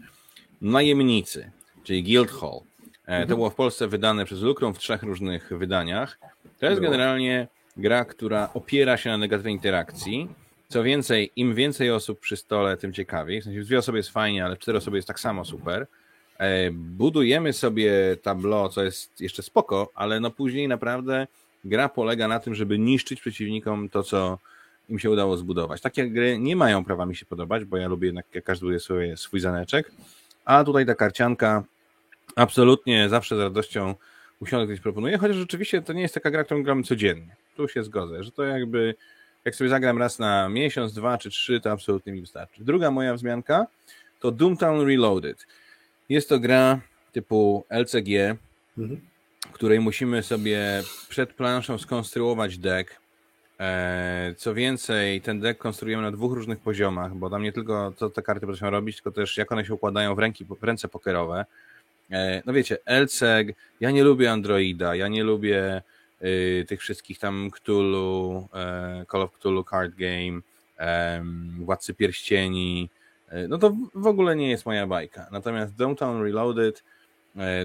Najemnicy, czyli Guildhall. E, to mhm. było w Polsce wydane przez Lukrom w trzech różnych wydaniach. To jest generalnie gra, która opiera się na negatywnej interakcji co więcej, im więcej osób przy stole, tym ciekawiej. W sensie dwie osoby jest fajnie, ale cztery osoby jest tak samo super. E, budujemy sobie tablo, co jest jeszcze spoko, ale no później naprawdę gra polega na tym, żeby niszczyć przeciwnikom to, co im się udało zbudować. Takie gry nie mają prawa mi się podobać, bo ja lubię jednak, jak każdy buduje sobie swój zaneczek, a tutaj ta karcianka absolutnie zawsze z radością usiądę ktoś proponuje, chociaż rzeczywiście to nie jest taka gra, którą gramy codziennie. Tu się zgodzę, że to jakby jak sobie zagram raz na miesiąc, dwa czy trzy, to absolutnie mi wystarczy. Druga moja wzmianka to Doomtown Reloaded. Jest to gra typu LCG, mhm. której musimy sobie przed planszą skonstruować deck. E, co więcej, ten deck konstruujemy na dwóch różnych poziomach, bo tam nie tylko co te karty potrafią robić, tylko też jak one się układają w, ręki, w ręce pokerowe. E, no wiecie, LCG, ja nie lubię Androida, ja nie lubię tych wszystkich tam Cthulhu, e, Call of Cthulhu Card Game, Władcy Pierścieni, no to w ogóle nie jest moja bajka. Natomiast Downtown Reloaded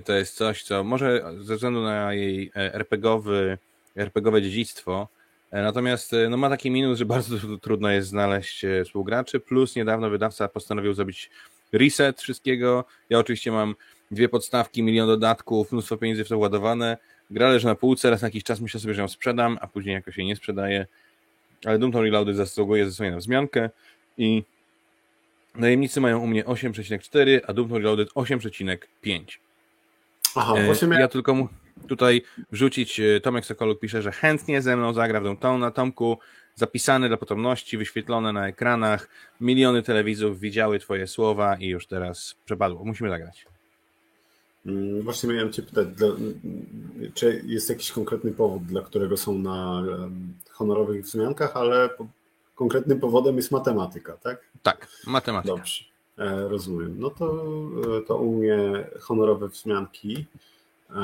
to jest coś, co może ze względu na jej RPGowy, RPGowe dziedzictwo, natomiast no ma taki minus, że <laughs> bardzo trudno jest znaleźć współgraczy, plus niedawno wydawca postanowił zrobić reset wszystkiego. Ja oczywiście mam dwie podstawki, milion dodatków, mnóstwo pieniędzy w to ładowane. Gra leży na półce, raz na jakiś czas myślę sobie, że ją sprzedam, a później jakoś jej nie sprzedaję. Ale Doomtown Reloaded zasługuje ze na wzmiankę i najemnicy mają u mnie 8,4, a Doomtown Reloaded 8,5. Aha, e, właśnie Ja tylko mu tutaj wrzucić, e, Tomek Sokoluk pisze, że chętnie ze mną zagra w na Tomku, zapisane dla potomności, wyświetlone na ekranach, miliony telewizów widziały twoje słowa i już teraz przepadło. Musimy zagrać. Mm, właśnie miałem Cię pytać, dla, czy jest jakiś konkretny powód, dla którego są na honorowych wzmiankach, ale konkretnym powodem jest matematyka, tak? Tak, matematyka. Dobrze, e, rozumiem. No to, e, to u mnie honorowe wzmianki, e,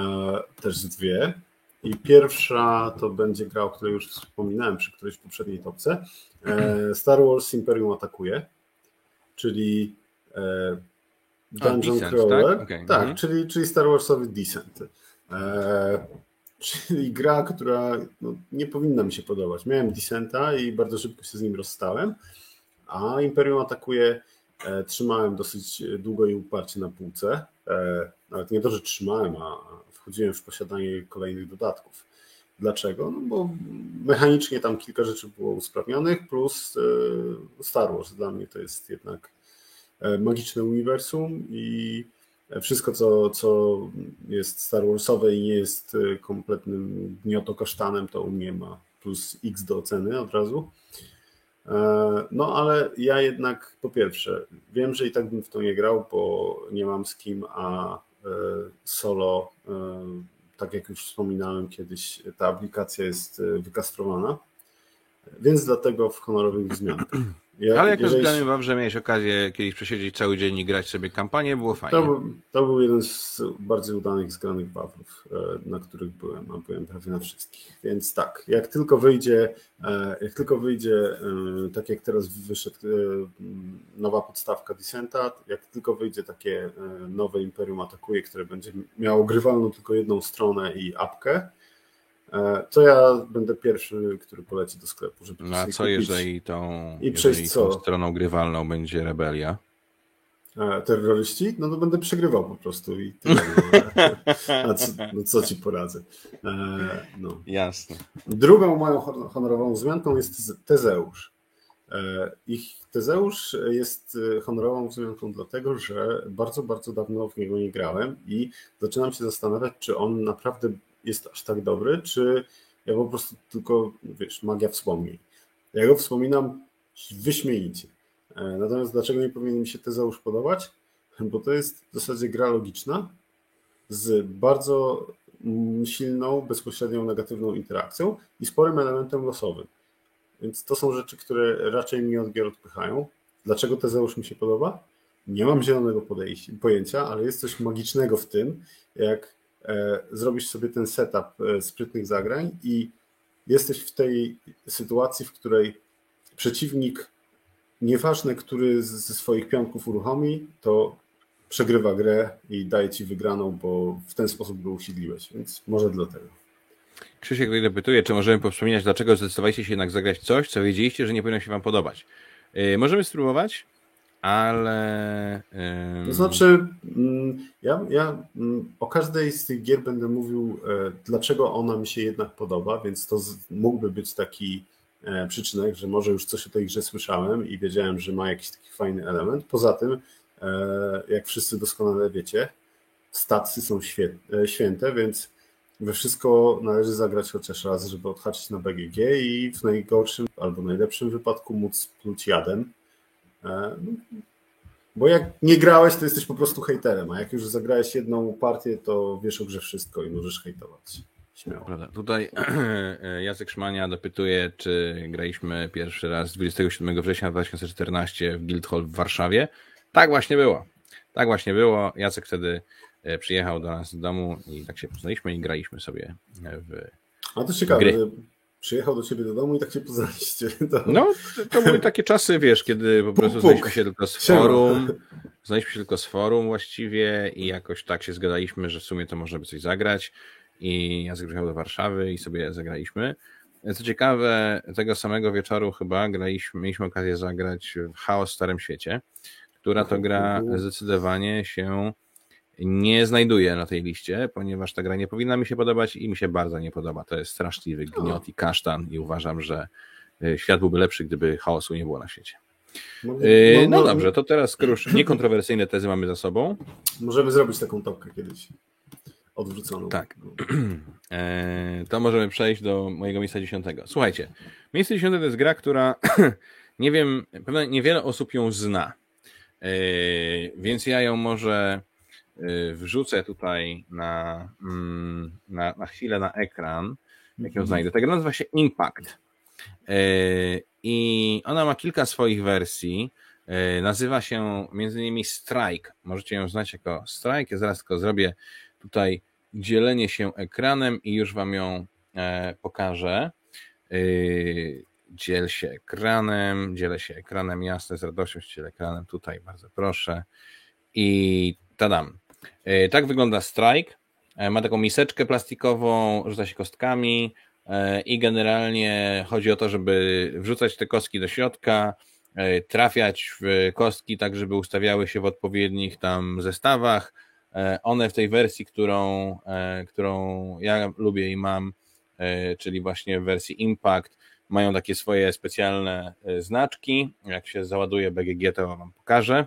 też dwie. I pierwsza to będzie gra, o której już wspominałem przy którejś poprzedniej topce. Star Wars Imperium atakuje, czyli Dungeon Descent, Crawler. Tak, okay. tak mhm. czyli, czyli Star Warsowy Descent. E, <laughs> czyli gra, która no, nie powinna mi się podobać. Miałem Descenta i bardzo szybko się z nim rozstałem, a Imperium atakuje e, trzymałem dosyć długo i uparcie na półce. E, nawet nie to, że trzymałem, a wchodziłem w posiadanie kolejnych dodatków. Dlaczego? No bo mechanicznie tam kilka rzeczy było usprawnionych, plus e, Star Wars dla mnie to jest jednak magiczne uniwersum i wszystko, co, co jest Star Warsowe i nie jest e, kompletnym gniotokasztanem, to u mnie ma plus X do oceny od razu. E, no ale ja jednak po pierwsze wiem, że i tak bym w to nie grał, bo nie mam z kim, a solo, tak jak już wspominałem kiedyś, ta aplikacja jest wykastrowana, więc dlatego w honorowych zmianach. Ja, Ale jak jeżeli... już grałem że miałeś okazję kiedyś przesiedzieć cały dzień i grać sobie kampanię, było fajnie. To był, to był jeden z bardziej udanych zgranych bawów, e, na których byłem, a byłem prawie na wszystkich. Więc tak, jak tylko wyjdzie, e, jak tylko wyjdzie, e, tak jak teraz wyszedł nowa podstawka Descenta, jak tylko wyjdzie takie nowe Imperium Atakuje, które będzie miało grywalną tylko jedną stronę i apkę, to ja będę pierwszy, który poleci do sklepu, żeby No a co kupić. jeżeli tą, I jeżeli tą co? stroną grywalną będzie rebelia? E, terroryści? No to będę przegrywał po prostu i tyle. <laughs> a co, no co ci poradzę? E, no. Jasne. Drugą moją honorową wzmianką jest Tezeusz. Ich Tezeusz jest honorową wzmianką dlatego, że bardzo, bardzo dawno w niego nie grałem i zaczynam się zastanawiać, czy on naprawdę jest aż tak dobry, czy ja po prostu tylko, wiesz, magia wspomnień. Ja go wspominam wyśmienicie. E, natomiast dlaczego nie powinien mi się Tezeusz podobać? Bo to jest w zasadzie gra logiczna z bardzo silną, bezpośrednią negatywną interakcją i sporym elementem losowym. Więc to są rzeczy, które raczej mnie od gier odpychają. Dlaczego Tezeusz mi się podoba? Nie mam zielonego podejścia, pojęcia, ale jest coś magicznego w tym, jak zrobisz sobie ten setup e, sprytnych zagrań i jesteś w tej sytuacji, w której przeciwnik, nieważne który ze swoich pionków uruchomi, to przegrywa grę i daje ci wygraną, bo w ten sposób go usiedliłeś, więc może dlatego. Krzysiek tutaj pytuje, czy możemy powspominać, dlaczego zdecydowaliście się jednak zagrać coś, co wiedzieliście, że nie powinno się wam podobać. Yy, możemy spróbować ale. To znaczy, mm, ja, ja mm, o każdej z tych gier będę mówił, e, dlaczego ona mi się jednak podoba, więc to mógłby być taki e, przyczynek, że może już coś o tej grze słyszałem i wiedziałem, że ma jakiś taki fajny element. Poza tym, e, jak wszyscy doskonale wiecie, stacje są święte, więc we wszystko należy zagrać chociaż raz, żeby odhaczyć na BGG i w najgorszym albo najlepszym wypadku móc pluć jadem Bo jak nie grałeś, to jesteś po prostu hejterem, a jak już zagrałeś jedną partię, to wiesz o grze wszystko i możesz hejtować. Śmiało. Prawda. Tutaj <clears throat> Jacek Szmania dopytuje, czy graliśmy pierwszy raz 27 września 2014 w Guildhall w Warszawie. Tak właśnie było. Tak właśnie było. Jacek wtedy e, przyjechał do nas do domu i tak się poznaliśmy i graliśmy sobie w. A to ciekawe, gry. Przyjechał do ciebie do domu i tak się poznaliście. <laughs> To... No, to, były takie czasy, wiesz, kiedy po prostu puk. znaliśmy się tylko z forum. Znaliśmy się tylko z forum właściwie i jakoś tak się zgadaliśmy, że w sumie to można by coś zagrać. I Jacek przyjechał do Warszawy i sobie zagraliśmy. Co ciekawe, tego samego wieczoru chyba graliśmy, mieliśmy okazję zagrać w Chaos w Starym Świecie, która to gra zdecydowanie się nie znajduje na tej liście, ponieważ ta gra nie powinna mi się podobać i mi się bardzo nie podoba. To jest straszliwy gniot i kasztan i uważam, że y, świat byłby lepszy, gdyby chaosu nie było na świecie. Yy, mo- No mo- dobrze, to teraz skoro już niekontrowersyjne tezy mamy za sobą, Możemy zrobić taką topkę kiedyś. Odwróconą. Tak. e, to możemy przejść do mojego miejsca dziesiątego. Słuchajcie, miejsce dziesiąte to jest gra, która <clears throat> nie wiem, pewnie niewiele osób ją zna, e, więc ja ją może e, wrzucę tutaj na, mm, na, na chwilę na ekran, jak ją znajdę. Ta gra nazywa się Impact. E, I ona ma kilka swoich wersji. E, Nazywa się między innymi Strike. Możecie ją znać jako Strike. Ja zaraz tylko zrobię tutaj dzielenie się ekranem i już Wam ją e, pokażę. Dziel się ekranem, dzielę się ekranem, jasne, z radością się dzielę ekranem, tutaj bardzo proszę. I tadam. Yy, Tak wygląda strike. E, Ma taką miseczkę plastikową, rzuca się kostkami e, i generalnie chodzi o to, żeby wrzucać te kostki do środka, e, trafiać w kostki tak, żeby ustawiały się w odpowiednich tam zestawach. E, One w tej wersji, którą, e, którą ja lubię i mam, e, czyli właśnie w wersji Impact, mają takie swoje specjalne e, znaczki. Jak się załaduje BGG, to wam pokażę.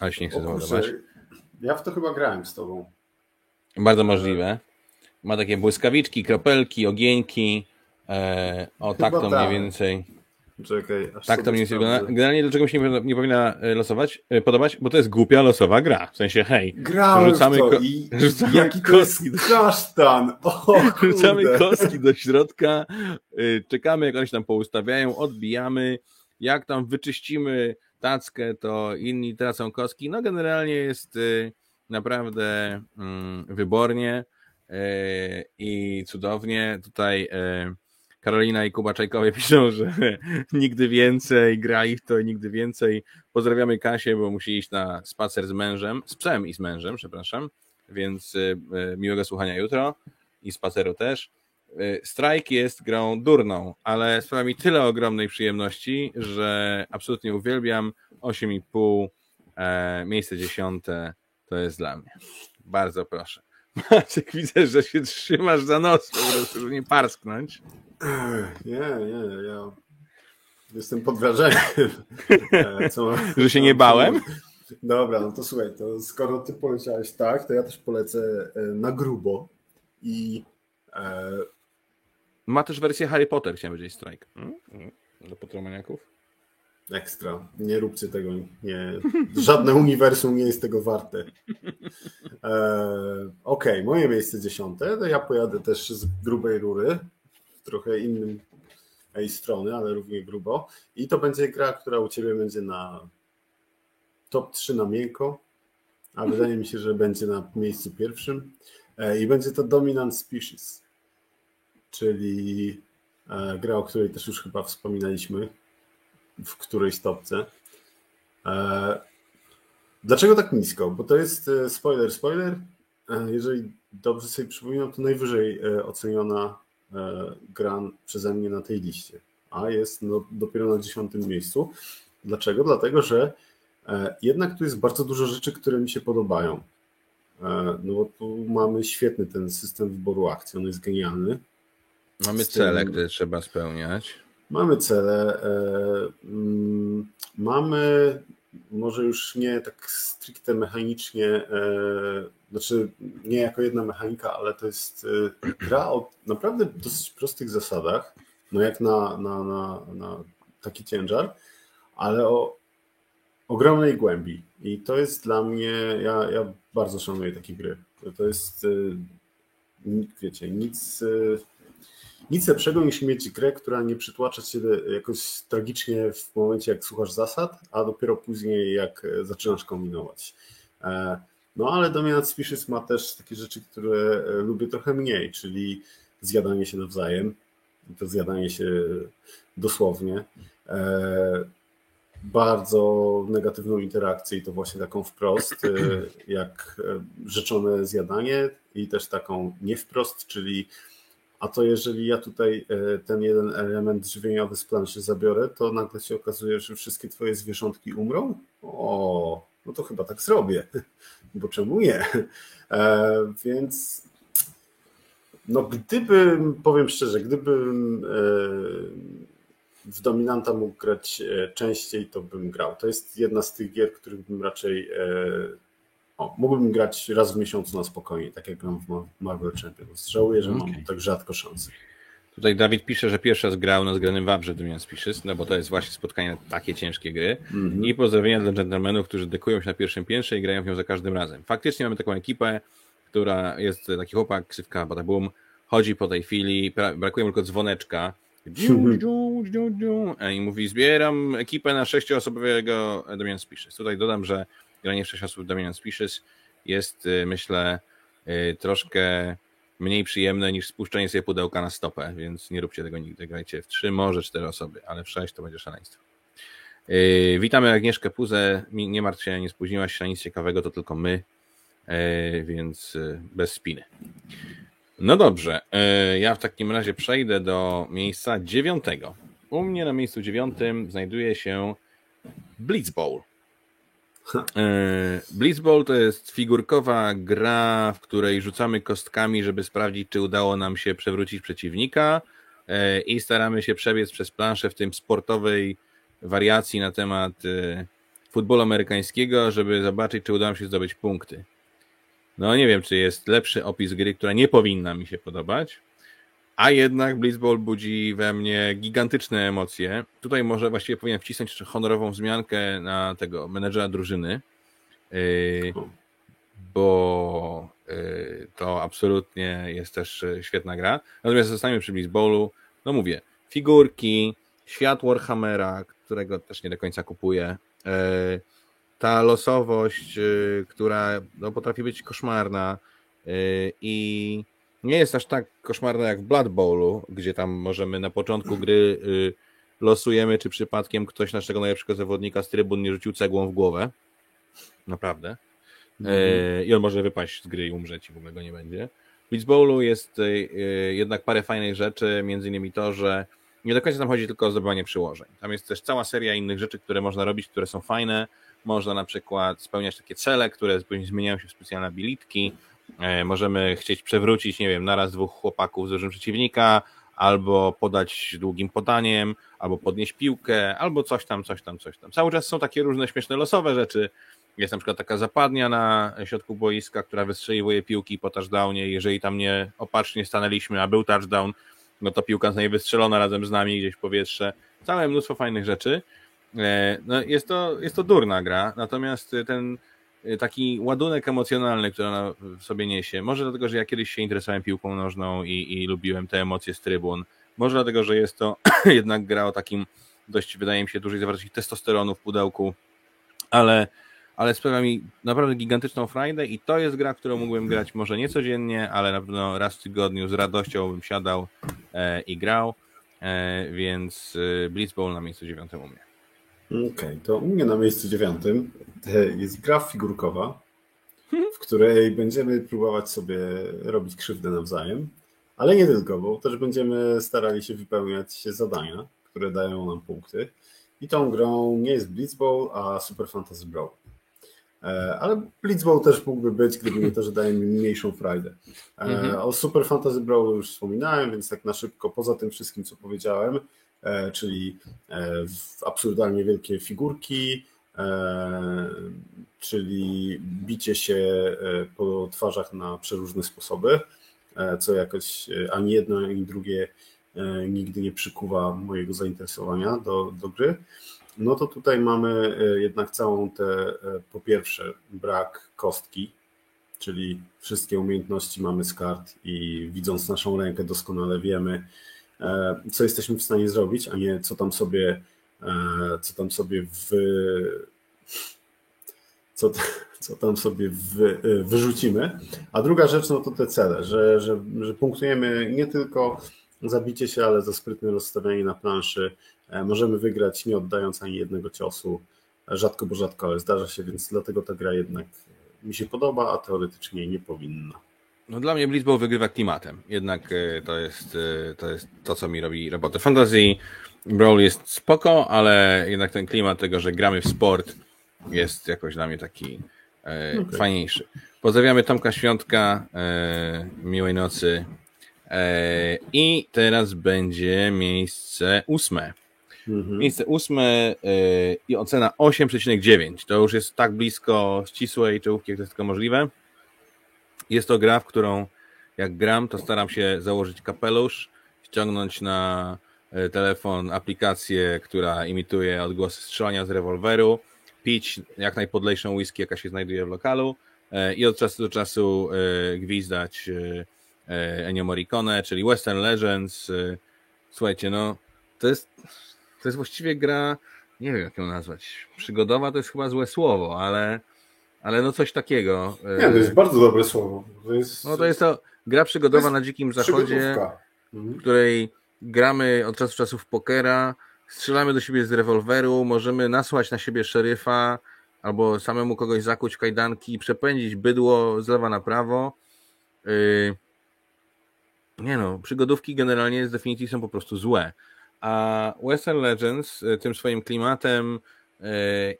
Ale się nie chcę załadować. Ja w to chyba grałem z tobą. Bardzo możliwe. Ma takie błyskawiczki, kropelki, ogieńki. E, o, tak Chyba to tak. mniej więcej. Czekaj, Tak to mniej więcej wygląda. Generalnie mi się nie, powinna- nie powinna e, losować, e, podobać? Bo to jest głupia losowa gra. W sensie, hej, Grałem Rzucamy to ko- i <laughs> rzucamy jaki to kostki do- kasztan! O <laughs> Rzucamy kostki do środka, czekamy jak one się tam poustawiają, odbijamy. Jak tam wyczyścimy tackę, to inni tracą kostki. No generalnie jest y, naprawdę mm, wybornie y, i cudownie. Tutaj y, Karolina i Kuba Czajkowie <laughs> piszą, że <laughs> nigdy więcej, gra ich to nigdy więcej. Pozdrawiamy Kasię, bo musi iść na spacer z mężem, z psem i z mężem, przepraszam. Więc miłego słuchania jutro i spaceru też. Y, Strike jest grą durną, ale sprawia mi tyle ogromnej przyjemności, że absolutnie uwielbiam. 8,5, e, miejsce dziesiąte to jest dla mnie. Bardzo proszę. <laughs> Maciek, widzę, że się trzymasz za nos, po prostu, żeby nie parsknąć. Nie, nie, ja jestem pod wrażeniem. <laughs> E, Co, Że się nie bałem? Dobra, no to słuchaj, to skoro ty poleciałeś tak, to ja też polecę e, na grubo i e, Ma też wersję Harry Potter, chciałem powiedzieć Strike. Mm? Mm. Do potromaniaków? ekstra. Nie róbcie tego. Nie, żadne uniwersum nie jest tego warte. E, Okej, moje miejsce dziesiąte, to ja pojadę też z grubej rury, w trochę innym jej strony, ale równie grubo. I to będzie gra, która u ciebie będzie na top 3 na miękko, a wydaje mi się, że będzie na miejscu pierwszym. E, I będzie to Dominant Species, czyli e, gra, o której też już chyba wspominaliśmy w którejś stopce. E, Dlaczego tak nisko? Bo to jest e, spoiler, spoiler. Jeżeli dobrze sobie przypominam, to najwyżej oceniona gra przeze mnie na tej liście, a jest no, dopiero na dziesiątym miejscu. Dlaczego? Dlatego, że jednak tu jest bardzo dużo rzeczy, które mi się podobają. No bo tu mamy świetny ten system wyboru akcji, on jest genialny. Mamy Z tym- cele, które trzeba spełniać. Mamy cele, e, mm, mamy może już nie tak stricte mechanicznie, e, znaczy nie jako jedna mechanika, ale to jest e, gra o naprawdę dosyć prostych zasadach, no jak na, na, na, na taki ciężar, ale o ogromnej głębi. I to jest dla mnie, ja, ja bardzo szanuję takie gry. To jest, wiecie, nic, nic lepszego niż mieć grę, która nie przytłacza cię jakoś tragicznie w momencie, jak słuchasz zasad, a dopiero później, jak zaczynasz kombinować. E, no ale Dominant Species ma też takie rzeczy, które lubię trochę mniej, czyli zjadanie się nawzajem. To zjadanie się dosłownie. E, bardzo negatywną interakcję i to właśnie taką wprost, e, jak e, rzeczone zjadanie i też taką nie wprost, czyli a to jeżeli ja tutaj ten jeden element żywieniowy z planszy zabiorę, to nagle się okazuje, że wszystkie twoje zwierzątki umrą? O, no to chyba tak zrobię, <laughs> bo czemu nie? Więc no gdybym, powiem szczerze, gdybym w dominanta mógł grać e, częściej, to bym grał. To jest jedna z tych gier, których bym raczej. E, o, mógłbym grać raz w miesiącu na spokojnie, tak jak gram w Marvel Champions. Żałuję, że okay. mam tak rzadko szansy. Tutaj Dawid pisze, że pierwszy raz grał na zgranym Wawrze Dominant Species, no bo to jest właśnie spotkanie na takie ciężkie gry. Mm -hmm. I pozdrowienia dla dżentelmenów, którzy dekują się na pierwszym piętrze i grają w nią za każdym razem. Faktycznie mamy taką ekipę, która jest taki chłopak, ksywka Badabum, chodzi po tej chwili, brakuje mu tylko dzwoneczka, <laughs> i mówi, zbieram ekipę na sześcioosobowego Damian Species. Tutaj dodam, że granie w sześć osób Damian Species jest, y, myślę, y, troszkę mniej przyjemne niż spuszczenie sobie pudełka na stopę, więc nie róbcie tego nigdy. Grajcie w trzy, może cztery osoby, ale w sześć to będzie szaleństwo. Y, witamy Agnieszkę Puzę. Nie martw się, nie spóźniłaś się na nic ciekawego, to tylko my, więc bez spiny. No dobrze, ja w takim razie przejdę do miejsca dziewiątego. U mnie na miejscu dziewiątym znajduje się Blitzball. E, Blitzball to jest figurkowa gra, w której rzucamy kostkami, żeby sprawdzić, czy udało nam się przewrócić przeciwnika e, i staramy się przebiec przez planszę w tym sportowej wariacji na temat futbolu amerykańskiego, żeby zobaczyć, czy uda nam się zdobyć punkty. No nie wiem, czy jest lepszy opis gry, która nie powinna mi się podobać, a jednak Blitzball budzi we mnie gigantyczne emocje. Tutaj może właściwie powinien wcisnąć honorową wzmiankę na tego menedżera drużyny, yy, bo yy, to absolutnie jest też świetna gra. Natomiast zostaniemy przy Blitzballu. No mówię, figurki, świat Warhammera, którego też nie do końca kupuję, yy, ta losowość, która no, potrafi być koszmarna i nie jest aż tak koszmarna jak w Blood Bowlu, gdzie tam możemy na początku gry y, losujemy, czy przypadkiem ktoś naszego najlepszego zawodnika z trybun nie rzucił cegłą w głowę. Naprawdę. Mm -hmm. I on może wypaść z gry i umrzeć i w ogóle go nie będzie. W Blitz Bowlu jest jednak parę fajnych rzeczy, między innymi to, że nie do końca tam chodzi tylko o zdobywanie przyłożeń. Tam jest też cała seria innych rzeczy, które można robić, które są fajne, można na przykład spełniać takie cele, które później zmieniają się w specjalne abilitki. E, możemy chcieć przewrócić, nie wiem, naraz dwóch chłopaków z dużym przeciwnika, albo podać długim podaniem, albo podnieść piłkę, albo coś tam, coś tam, coś tam. Cały czas są takie różne śmieszne losowe rzeczy. Jest na przykład taka zapadnia na środku boiska, która wystrzeliwuje piłki po touchdownie. Jeżeli tam nie opacznie stanęliśmy, a był touchdown, no to piłka zostanie wystrzelona razem z nami gdzieś w powietrze. Całe mnóstwo fajnych rzeczy. E, no jest, to, jest to durna gra, natomiast ten taki ładunek emocjonalny, który ona w sobie niesie, może dlatego, że ja kiedyś się interesowałem piłką nożną i, i lubiłem te emocje z trybun, może dlatego, że jest to <clears throat> jednak gra o takim dość, wydaje mi się, dużej zawartości testosteronu w pudełku, ale, ale sprawia mi naprawdę gigantyczną frajdę i to jest gra, którą mógłbym grać może nie codziennie, ale na pewno raz w tygodniu z radością bym siadał e, i grał, e, więc e, Blitzball na miejscu dziewiątym u mnie. Okej, okay, to u mnie na miejscu dziewiątym jest gra figurkowa, w której będziemy próbować sobie robić krzywdę nawzajem, ale nie tylko, bo też będziemy starali się wypełniać zadania, które dają nam punkty. I tą grą nie jest Blitzball, a Super Fantasy Brawl. E, ale Blitzball też mógłby być, gdyby nie to, że daje mi mniejszą frajdę. E, mhm. O Super Fantasy Brawl już wspominałem, więc tak na szybko, poza tym wszystkim, co powiedziałem, czyli e, absurdalnie wielkie figurki, e, czyli bicie się po twarzach na przeróżne sposoby, co jakoś ani jedno, ani drugie nigdy nie przykuwa mojego zainteresowania do, do gry. no to tutaj mamy e, jednak całą tę, e, po pierwsze, brak kostki, czyli wszystkie umiejętności mamy z kart i widząc naszą rękę doskonale wiemy, e, co jesteśmy w stanie zrobić, a nie co tam sobie, co tam sobie w, co, co tam sobie wy, wyrzucimy. A druga rzecz, no to te cele, że, że, że punktujemy nie tylko zabicie się, ale za sprytne rozstawianie na planszy. E, możemy wygrać nie oddając ani jednego ciosu. Rzadko, bo rzadko, ale zdarza się, więc dlatego ta gra jednak mi się podoba, a teoretycznie nie powinna. No dla mnie Blitzball wygrywa klimatem. Jednak e, to jest, e, to jest to, co mi robi robotę. Fantasy Brawl jest spoko, ale jednak ten klimat tego, że gramy w sport jest jakoś dla mnie taki okay. fajniejszy. Pozdrawiamy Tomka Świątka. Miłej nocy. E, I teraz będzie miejsce ósme. Mhm. Miejsce ósme e, i ocena 8,9. To już jest tak blisko ścisłej czołówki, jak to jest tylko możliwe. Jest to gra, w którą jak gram, to staram się założyć kapelusz, ściągnąć na e, telefon aplikację, która imituje odgłosy strzelania z rewolweru, pić jak najpodlejszą whisky, jaka się znajduje w lokalu i od czasu do czasu gwizdać E, Ennio Morricone, czyli Western Legends. E, słuchajcie, no to jest, to jest właściwie gra, nie wiem jak ją nazwać, przygodowa to jest chyba złe słowo, ale, ale no coś takiego. E, nie, to jest bardzo dobre słowo. To jest... No to jest to gra przygodowa na dzikim zachodzie, mhm. w której gramy od czasu do czasu w pokera, strzelamy do siebie z rewolweru, możemy nasłać na siebie szeryfa, albo samemu kogoś zakuć kajdanki i przepędzić bydło z lewa na prawo. Yy, nie no, przygodówki generalnie z definicji są po prostu złe. A Western Legends e, tym swoim klimatem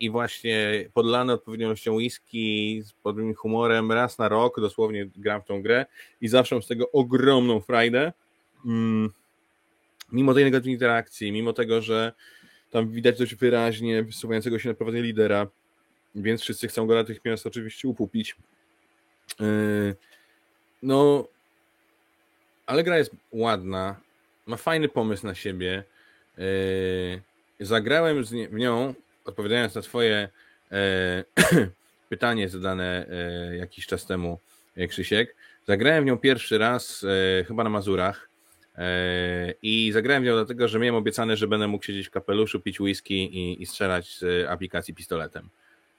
i właśnie podlane odpowiedniością whisky, z podobnym humorem, raz na rok dosłownie gram w tą grę i zawsze mam z tego ogromną frajdę. Mm, mimo tej negatywnej interakcji, mimo tego, że tam widać dość wyraźnie wysuwającego się na prowadzenie lidera, więc wszyscy chcą go natychmiast oczywiście upupić. Yy, no, ale gra jest ładna, ma fajny pomysł na siebie. Yy, zagrałem w nią, odpowiadając na Twoje e, <clears throat> pytanie zadane e, jakiś czas temu, e, Krzysiek. Zagrałem w nią pierwszy raz, chyba na Mazurach. I zagrałem w nią dlatego, że miałem obiecane, że będę mógł siedzieć w kapeluszu, pić whisky i, i strzelać z aplikacji pistoletem.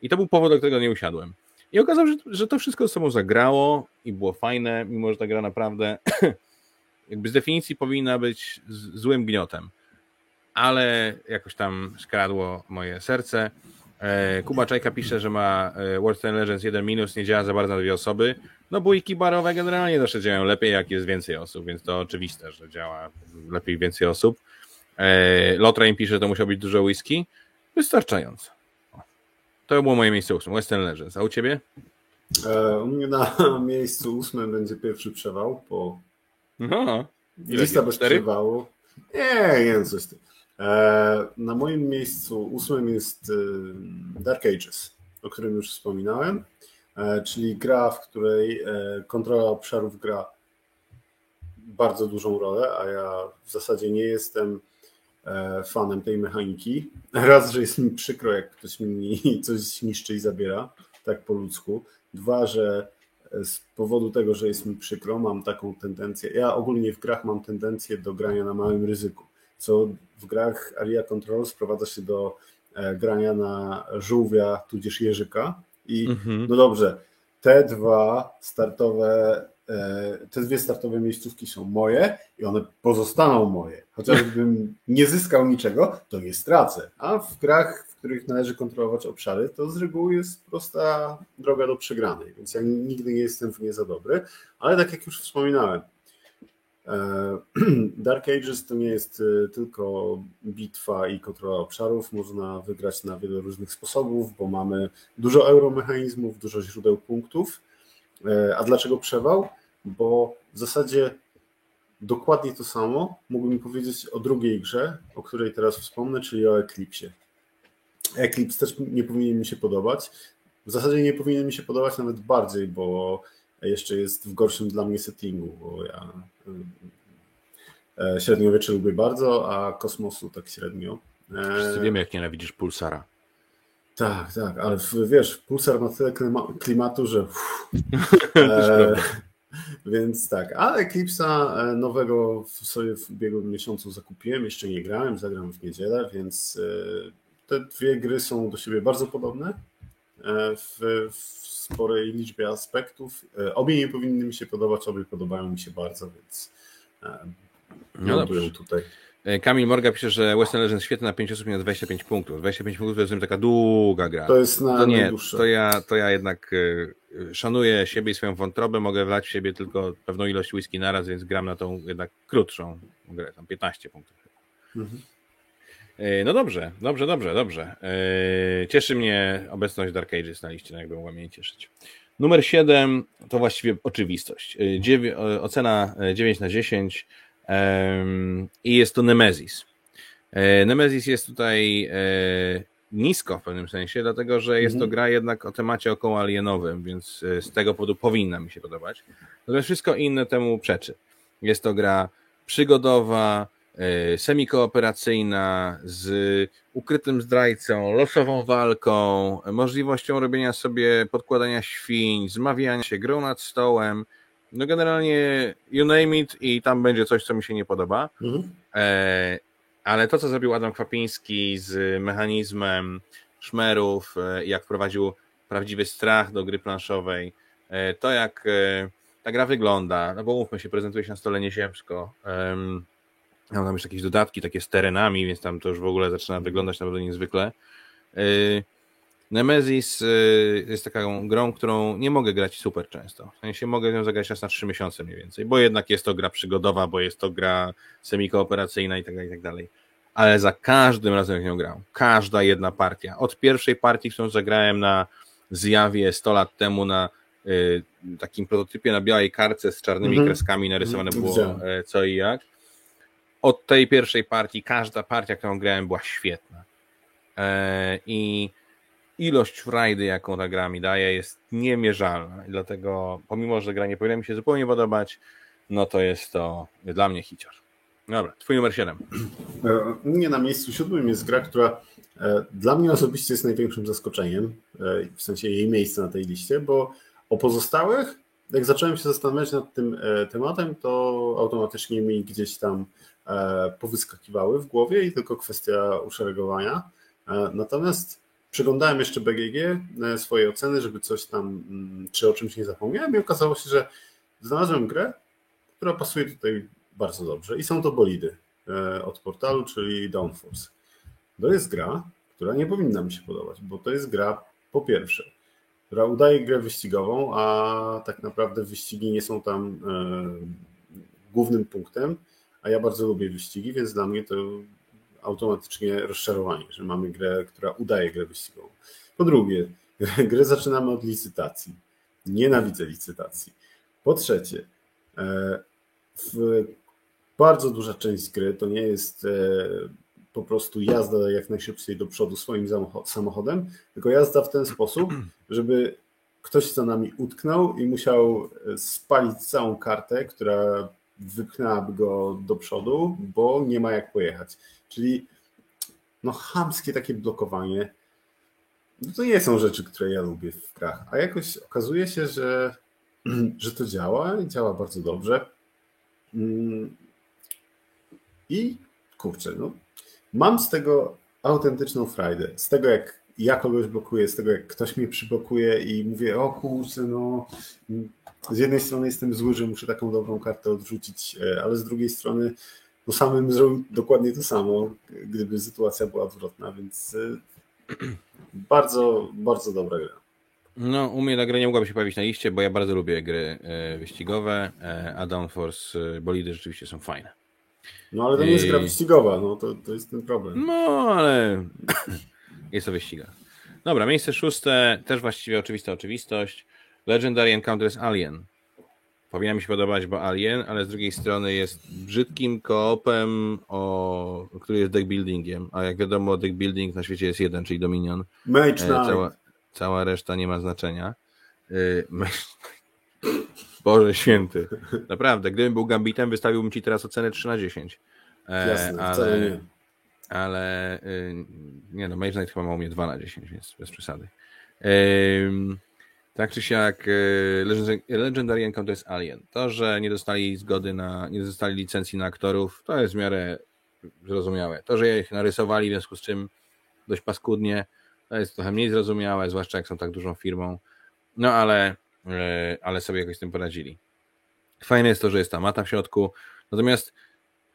I to był powód, do którego nie usiadłem. I okazało się, że, że to wszystko ze sobą zagrało i było fajne, mimo że ta gra naprawdę <clears throat> jakby z definicji powinna być złym gniotem, ale jakoś tam skradło moje serce. E, Kuba Czajka pisze, że ma e, World of Legends 1 minus, nie działa za bardzo na dwie osoby. No bójki barowe generalnie zawsze działają lepiej, jak jest więcej osób, więc to oczywiste, że działa lepiej więcej osób. E, Lotrain pisze, że to musiał być dużo whisky. Wystarczająco. To było moje miejsce ósme, Western Legends. A u ciebie? U mnie na <laughs> miejscu ósmym będzie pierwszy przewał po no. Lista bez przerwału. Nie, nie, coś. E, na moim miejscu ósmym jest e, Dark Ages, o którym już wspominałem, e, czyli gra, w której kontrola obszarów gra bardzo dużą rolę, a ja w zasadzie nie jestem fanem tej mechaniki. <laughs> Raz, że jest mi przykro, jak ktoś mi <laughs> coś niszczy i zabiera, tak po ludzku. Dwa, że z powodu tego, że jest mi przykro, mam taką tendencję. Ja ogólnie w grach mam tendencję do grania na małym ryzyku, co w grach Area Control sprowadza się do e, grania na żółwia tudzież jeżyka. I mhm. no dobrze, te dwa startowe E, te dwie startowe miejscówki są moje i one pozostaną moje. Chociażbym <laughs> nie zyskał niczego, to nie stracę. A w grach, w których należy kontrolować obszary, to z reguły jest prosta droga do przegranej, więc ja nigdy nie jestem w nie za dobry, ale tak jak już wspominałem, <clears throat> Dark Ages to nie jest e, tylko bitwa i kontrola obszarów. Można wygrać na wiele różnych sposobów, bo mamy dużo euromechanizmów, dużo źródeł punktów. A dlaczego przewał? bo w zasadzie dokładnie to samo mógłbym powiedzieć o drugiej grze, o której teraz wspomnę, czyli o Eclipse. Eclipse też nie powinien mi się podobać. W zasadzie nie powinien mi się podobać nawet bardziej, bo jeszcze jest w gorszym dla mnie settingu, bo ja e, średniowiecze lubię bardzo, a kosmosu tak średnio. Wszyscy wiemy, jak nienawidzisz Pulsara. Tak, tak, ale wiesz, Pulsar ma tyle klimatu, że... <laughs> e, więc tak, ale Eclipse'a e, nowego sobie w ubiegłym miesiącu zakupiłem, jeszcze nie grałem, zagram w niedzielę, więc e, te dwie gry są do siebie bardzo podobne e, w, w sporej liczbie aspektów. Obie nie powinny mi się podobać, obie podobają mi się bardzo, więc no tutaj. Kamil Morga pisze, że Western Legends świetny na 5 osób miał 25 punktów. 25 punktów to jest taka długa gra. To jest na to nie, to ja, to ja jednak szanuję siebie i swoją wątrobę, mogę wlać w siebie tylko pewną ilość whisky naraz, więc gram na tą jednak krótszą grę, tam 15 punktów. Mhm. E, no dobrze, dobrze, dobrze, dobrze. E, cieszy mnie obecność Dark Ages na liście, no jakby mogła mnie cieszyć. Numer 7 to właściwie oczywistość. E, dziewię, ocena 9 na 10 i jest to Nemesis. Nemesis jest tutaj nisko w pewnym sensie, dlatego że jest to mhm. gra jednak o temacie około alienowym, więc z tego powodu powinna mi się podobać. Natomiast wszystko inne temu przeczy. Jest to gra przygodowa, semikooperacyjna z ukrytym zdrajcą, losową walką, możliwością robienia sobie podkładania świń, zmawiania się, grą nad stołem. No generalnie you name it i tam będzie coś, co mi się nie podoba. Mhm. E, ale to, co zrobił Adam Kwapiński z mechanizmem szmerów, e, jak wprowadził prawdziwy strach do gry planszowej, to jak ta gra wygląda, no bo mówmy się, prezentuje się na stole nieziemsko. Mam tam jeszcze jakieś dodatki takie z terenami, więc tam to już w ogóle zaczyna wyglądać naprawdę niezwykle. Y, Nemesis y, jest taką grą, którą nie mogę grać super często. W sensie mogę ją zagrać raz na 3 miesiące mniej więcej, bo jednak jest to gra przygodowa, bo jest to gra semikooperacyjna i tak dalej, i tak dalej. Ale za każdym razem jak nią grał, każda jedna partia, od pierwszej partii, którą zagrałem na zjawie 100 lat temu na y, takim prototypie na białej karce z czarnymi mm -hmm. kreskami narysowane -hmm. było e, co i jak, od tej pierwszej partii, każda partia, którą grałem, była świetna. E, I ilość frajdy, jaką ta gra mi daje, jest niemierzalna. I dlatego, pomimo, że gra nie powinna mi się zupełnie podobać, no to jest to dla mnie hicior. Dobra, twój numer 7. E, nie na miejscu siódmym jest gra, która e, dla mnie osobiście jest największym zaskoczeniem, w sensie jej miejsca na tej liście, bo o pozostałych, jak zacząłem się zastanawiać nad tym tematem, to automatycznie mi gdzieś tam E, powyskakiwały w głowie i tylko kwestia uszeregowania. E, natomiast przeglądałem jeszcze BGG, e, swoje oceny, żeby coś tam, mm, czy o czymś nie zapomniałem i okazało się, że znalazłem grę, która pasuje tutaj bardzo dobrze i są to bolidy od portalu, czyli Downforce. To jest gra, która nie powinna mi się podobać, bo to jest gra po pierwsze, która udaje grę wyścigową, a tak naprawdę wyścigi nie są tam głównym punktem, a ja bardzo lubię wyścigi, więc dla mnie to automatycznie rozczarowanie, że mamy grę, która udaje grę wyścigową. Po drugie, <laughs> grę zaczynamy od licytacji. Nienawidzę licytacji. Po trzecie, e, bardzo duża część gry to nie jest e, po prostu jazda jak najszybciej do przodu swoim samochodem, tylko jazda w ten sposób, <clears throat> żeby ktoś za nami utknął i musiał e, spalić całą kartę, która wypchnęłaby go do przodu, bo nie ma jak pojechać. Czyli no chamskie takie blokowanie, no to nie są rzeczy, które ja lubię w grach. A jakoś okazuje się, że, <clears throat> że to działa i działa bardzo dobrze. Mm. I kurczę, no, mam z tego autentyczną frajdę. Z tego, jak ja kogoś blokuję, z tego, jak ktoś mnie przyblokuje i mówię, o kurczę, no z jednej strony jestem zły, że muszę taką dobrą kartę odrzucić, e, ale z drugiej strony no samym zrobił dokładnie to samo, gdyby sytuacja była odwrotna, więc e, bardzo, bardzo dobra gra. No, u mnie ta gra nie mogłaby się pojawić na liście, bo ja bardzo lubię gry e, wyścigowe, a Downforce bolidy rzeczywiście są fajne. No, ale to nie jest gra wyścigowa, no to, to jest ten problem. No, ale <coughs> jest to wyściga. Dobra, miejsce szóste, też właściwie oczywista oczywistość. Legendary Encounters Alien. Powinna mi się podobać, bo Alien, ale z drugiej strony jest brzydkim koopem, o, który jest deckbuildingiem, a jak wiadomo deckbuilding na świecie jest jeden, czyli Dominion. Mage e, cała, cała reszta nie ma znaczenia. E, Boże święty. <laughs> Naprawdę, gdybym był Gambitem, wystawiłbym ci teraz ocenę 3 na 10. E, Jasne, ale... ale y, nie no, Mage Knight chyba ma u mnie 2 na 10, więc bez przesady. Tak czy siak y, Legend- Legendary Encounter to jest Alien. To, że nie dostali zgody na, nie dostali licencji na aktorów, to jest w miarę zrozumiałe. To, że ich narysowali, w związku z czym dość paskudnie, to jest trochę mniej zrozumiałe, zwłaszcza jak są tak dużą firmą. No ale, ale sobie jakoś z tym poradzili. Fajne jest to, że jest ta mata w środku, natomiast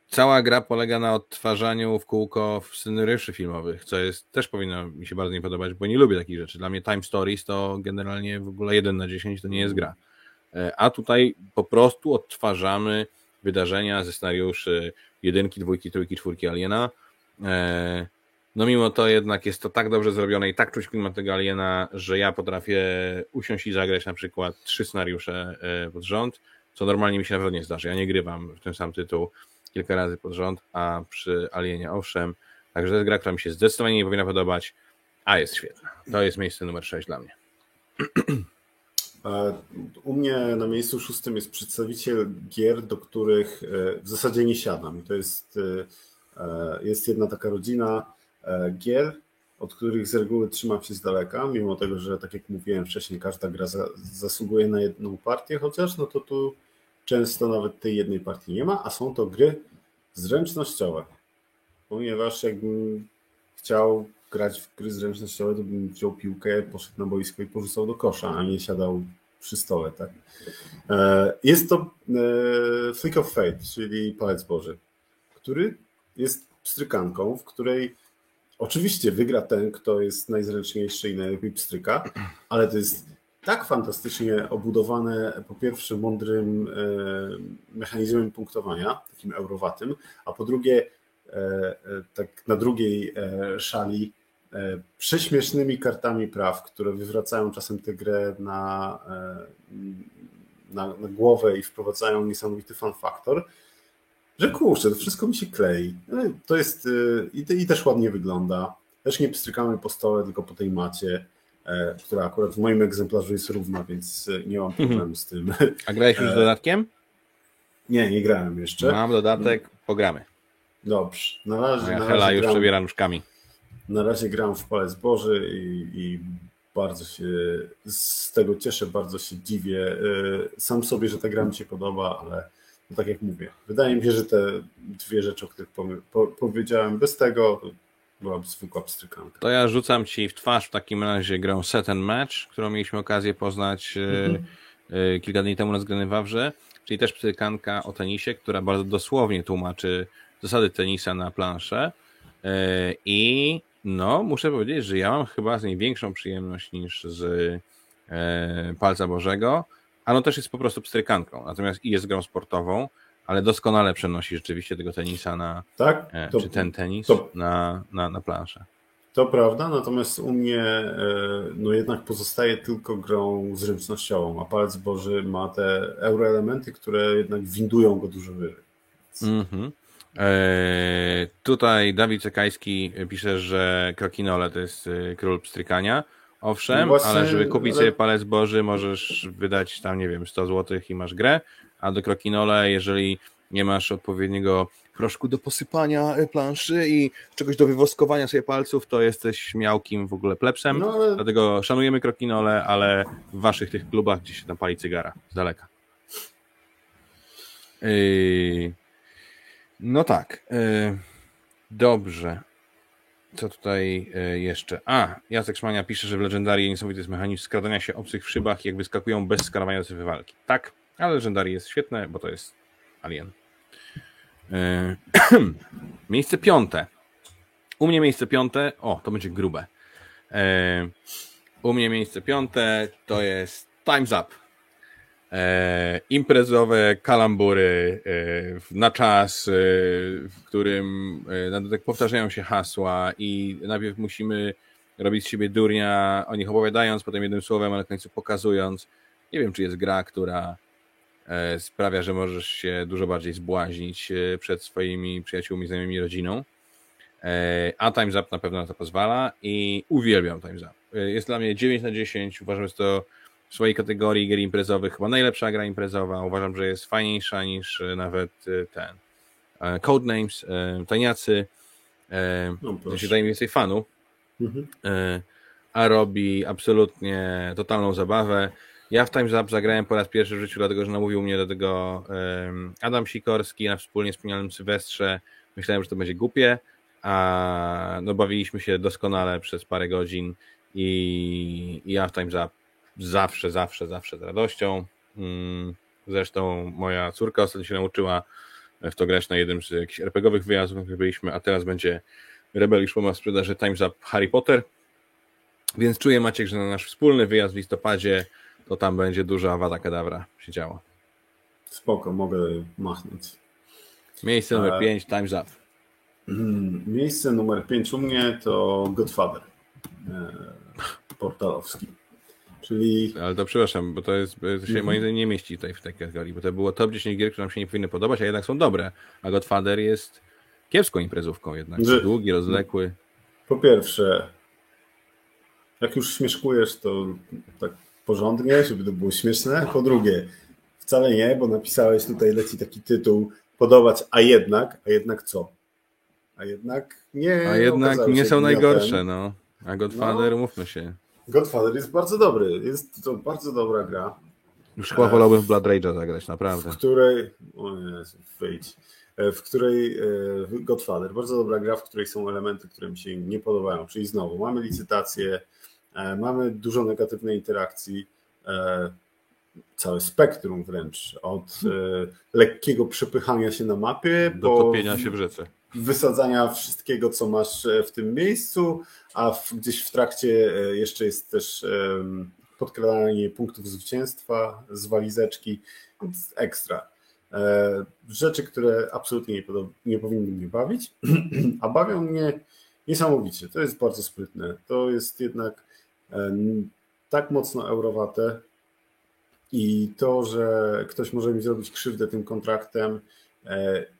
cała gra polega na odtwarzaniu w kółko scenariuszy filmowych, co jest też powinno mi się bardzo nie podobać, bo nie lubię takich rzeczy. Dla mnie Time Stories to generalnie w ogóle 1 na 10 to nie jest gra. E, A tutaj po prostu odtwarzamy wydarzenia ze scenariuszy jedynki, dwójki, trójki, czwórki Aliena. E, No mimo to jednak jest to tak dobrze zrobione i tak czuć klimat tego Aliena, że ja potrafię usiąść i zagrać na przykład trzy scenariusze e, pod rząd, co normalnie mi się naprawdę nie zdarzy. Ja nie grywam w ten sam tytuł kilka razy pod rząd, a przy Alienie owszem. Także to jest gra, która mi się zdecydowanie nie powinna podobać, a jest świetna. To jest miejsce numer 6 dla mnie. U mnie na miejscu szóstym jest przedstawiciel gier, do których e, w zasadzie nie siadam. I to jest, e, jest jedna taka rodzina gier, od których z reguły trzymam się z daleka, mimo tego, że tak jak mówiłem wcześniej, każda gra za, zasługuje na jedną partię, chociaż no to tu często nawet tej jednej partii nie ma, a są to gry zręcznościowe. Ponieważ jakbym chciał grać w gry zręcznościowe, to bym wziął piłkę, poszedł na boisko i porzucał do kosza, a nie siadał przy stole. Tak? E, Jest to e, Flick of Fate, czyli Palec Boży, który jest pstrykanką, w której oczywiście wygra ten, kto jest najzręczniejszy i najlepiej pstryka, ale to jest tak fantastycznie obudowane po pierwsze mądrym e, mechanizmem punktowania, takim eurowatym, a po drugie e, e, tak na drugiej szali prześmiesznymi kartami praw, które wywracają czasem tę grę na, na, na głowę i wprowadzają niesamowity fan faktor, że kurczę, to wszystko mi się klei. No, To jest e, i, i też ładnie wygląda. Też nie pstrykamy po stole, tylko po tej macie, e, która akurat w moim egzemplarzu jest równa, więc e, nie mam problemu z tym. A grałeś już z E, dodatkiem? Nie, nie grałem jeszcze. Mam dodatek, pogramy. Dobrze. Na razie, Moja na Hela razie już gram, przebiera nóżkami. na razie gram w Palec Boży i, i bardzo się z tego cieszę, bardzo się dziwię. Sam sobie, że ta gra mi się podoba, ale no tak jak mówię, wydaje mi się, że te dwie rzeczy, o których powie- po, powiedziałem, bez tego byłaby zwykła pstrykanka. To ja rzucam ci w twarz w takim razie grę Set and Match, którą mieliśmy okazję poznać e, e, kilka dni temu na zgrany Wawrze, czyli też psykanka o tenisie, która bardzo dosłownie tłumaczy zasady tenisa na planszę E, i no, muszę powiedzieć, że ja mam chyba z niej większą przyjemność niż z Palca Bożego, a no też jest po prostu pstrykanką, natomiast i jest grą sportową, ale doskonale przenosi rzeczywiście tego tenisa na, Tak? e, To, czy ten tenis to- na, na, na planszę. to prawda, natomiast u mnie e, no jednak pozostaje tylko grą zręcznościową, a Palec Boży ma te euroelementy, które jednak windują go dużo wyżej. Eee, tutaj Dawid Czekajski pisze, że Krokinole to jest e, król pstrykania. Owszem, właśnie, ale żeby kupić ale- sobie palec boży, możesz wydać tam, nie wiem, 100 zł i masz grę, a do Krokinole, jeżeli nie masz odpowiedniego proszku do posypania e, planszy i czegoś do wywoskowania sobie palców, to jesteś miałkim w ogóle plepsem. No ale Dlatego szanujemy Krokinole, ale w waszych tych klubach, gdzie się tam pali cygara, z daleka. Yy, No tak. yy, Dobrze. Co tutaj yy, jeszcze? A, Jacek Szmania pisze, że w Legendarii niesamowity jest mechanizm skradania się obcych w szybach jak wyskakują bez skanowania do sobie walki. Tak, ale Legendarii jest świetne, bo to jest Alien. Yy, <clears throat> Miejsce piąte. U mnie miejsce piąte. O, to będzie grube. E, u mnie miejsce piąte to jest Time's Up. E, imprezowe kalambury e, na czas, e, w którym e, na dodatek powtarzają się hasła i najpierw musimy robić z siebie durnia, o nich opowiadając, potem jednym słowem, ale na końcu pokazując. Nie wiem, czy jest gra, która e, sprawia, że możesz się dużo bardziej zbłaźnić e, przed swoimi przyjaciółmi, znajomymi, rodziną. E, A Time's Up na pewno na to pozwala i uwielbiam Time's Up. Jest dla mnie 9 na 10. Uważam, że to w swojej kategorii gier imprezowych chyba najlepsza gra imprezowa. Uważam, że jest fajniejsza niż e, nawet e, ten e, Codenames, Taniacy. No, proszę. się daje mniej więcej fanu, Mhm. a robi absolutnie totalną zabawę. Ja w Time's Up zagrałem po raz pierwszy w życiu, dlatego że namówił mnie do tego Adam Sikorski na wspólnie wspomnianym Sylwestrze. Myślałem, że to będzie głupie, a no bawiliśmy się doskonale przez parę godzin i, i ja w Time's Up zawsze, zawsze, zawsze z radością. Mm, Zresztą moja córka ostatnio się nauczyła w to grać na jednym z jakichś RPGowych wyjazdów, na byliśmy, a teraz będzie Rebel ma w sprzedaży Time's Up Harry Potter. Więc czuję Maciek, że na nasz wspólny wyjazd w listopadzie to tam będzie duża awada kadawra się działo. Spoko, mogę machnąć. Miejsce numer E. 5, Time's Up. <clears throat> Miejsce numer 5 u mnie to Godfather e, portalowski. Czyli Ale to przepraszam, bo to jest to się Mhm. moim zdaniem nie mieści tutaj w tej kategorii, bo to było top 10 gier, które nam się nie powinny podobać, a jednak są dobre. A Godfather jest kiepską imprezówką jednak. Że- Długi, rozwlekły. po pierwsze, jak już śmieszkujesz, to tak porządnie, żeby to było śmieszne. Po drugie, wcale nie, bo napisałeś tutaj, leci taki tytuł, podobać, a jednak, a jednak co? A jednak nie. A jednak nie są najgorsze, no. A Godfather, No. umówmy się. Godfather jest bardzo dobry. Jest to bardzo dobra gra. Już chyba wolałbym w Blood Rage'a zagrać, naprawdę. w której. O Jezu, wyjdź. E, W której. e, Godfather, bardzo dobra gra, w której są elementy, które mi się nie podobają. Czyli znowu mamy licytację, e, mamy dużo negatywnej interakcji, e, całe spektrum wręcz. Od e, lekkiego przepychania się na mapie Do po topienia się w rzece. Wysadzania wszystkiego, co masz e, w tym miejscu, a w, gdzieś w trakcie e, jeszcze jest też podkradanie punktów zwycięstwa z walizeczki, więc ekstra. E, Rzeczy, które absolutnie nie, nie powinny mnie bawić, <clears throat> a bawią mnie niesamowicie. To jest bardzo sprytne. To jest jednak tak mocno eurowate i to, że ktoś może mi zrobić krzywdę tym kontraktem,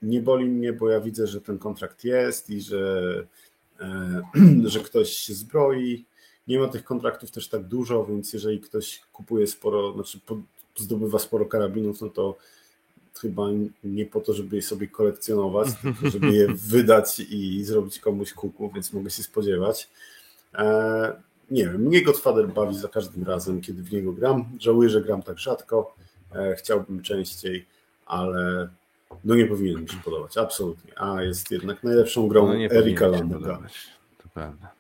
Nie boli mnie, bo ja widzę, że ten kontrakt jest i że, e, <clears throat> że ktoś się zbroi. Nie ma tych kontraktów też tak dużo, więc jeżeli ktoś kupuje sporo, znaczy zdobywa sporo karabinów, no to chyba nie po to, żeby je sobie kolekcjonować, <laughs> tylko żeby je wydać i zrobić komuś kuku, więc mogę się spodziewać. E, Nie wiem, mnie Godfather bawi za każdym razem, kiedy w niego gram. Żałuję, że gram tak rzadko. E, Chciałbym częściej, ale no nie powinien mi się podobać, absolutnie. A jest jednak najlepszą grą No Erika podobać. To prawda.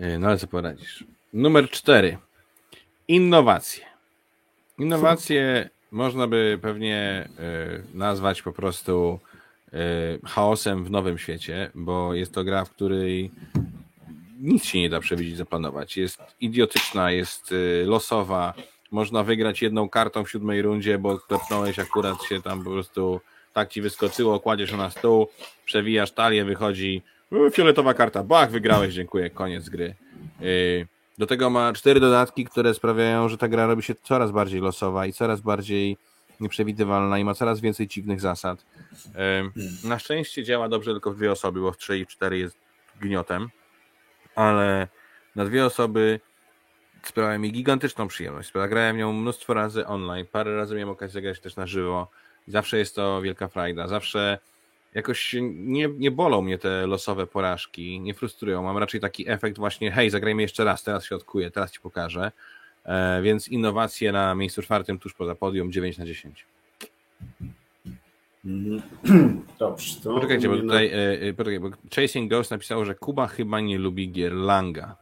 E, No ale co poradzisz? Numer cztery. Innowacje. Innowacje można by pewnie e, nazwać po prostu e, chaosem w nowym świecie, bo jest to gra, w której nic się nie da przewidzieć, zaplanować. Jest idiotyczna, jest losowa. Można wygrać jedną kartą w siódmej rundzie, bo klepnąłeś akurat się tam po prostu tak ci wyskoczyło, kładziesz na stół, przewijasz talię, wychodzi "U, fioletowa karta, bach, wygrałeś, dziękuję, koniec gry. Yy, Do tego ma cztery dodatki, które sprawiają, że ta gra robi się coraz bardziej losowa i coraz bardziej nieprzewidywalna i ma coraz więcej dziwnych zasad. Yy, Na szczęście działa dobrze tylko w dwie osoby, bo w 3 i 4 jest gniotem, ale na dwie osoby sprawia mi gigantyczną przyjemność. Grałem nią mnóstwo razy online, parę razy miałem okazję zagrać też na żywo. Zawsze jest to wielka frajda. Zawsze jakoś nie, nie bolą mnie te losowe porażki, nie frustrują. Mam raczej taki efekt właśnie, hej, zagrajmy jeszcze raz, teraz się odkuję, teraz ci pokażę. E, więc innowacje na miejscu czwartym, tuż poza podium, 9 na 10. Mhm. <clears throat> Dobrze, to Poczekajcie, bo tutaj e, e, poczekaj, bo Chasing Ghost napisało, że Kuba chyba nie lubi gier Langa.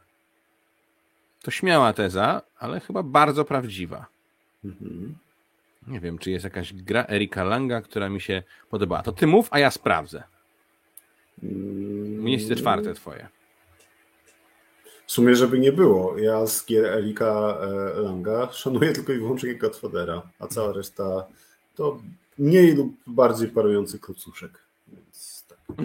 To śmiała teza, ale chyba bardzo prawdziwa. Mhm. Nie wiem, czy jest jakaś gra Erika Langa, która mi się podobała. To ty mów, a ja sprawdzę. Mm, Miejsce czwarte twoje. W sumie, żeby nie było, ja z gier Erika e, Langa szanuję tylko i wyłącznie Godfathera, a cała reszta to mniej lub bardziej parujący klocuszek. Więc tak.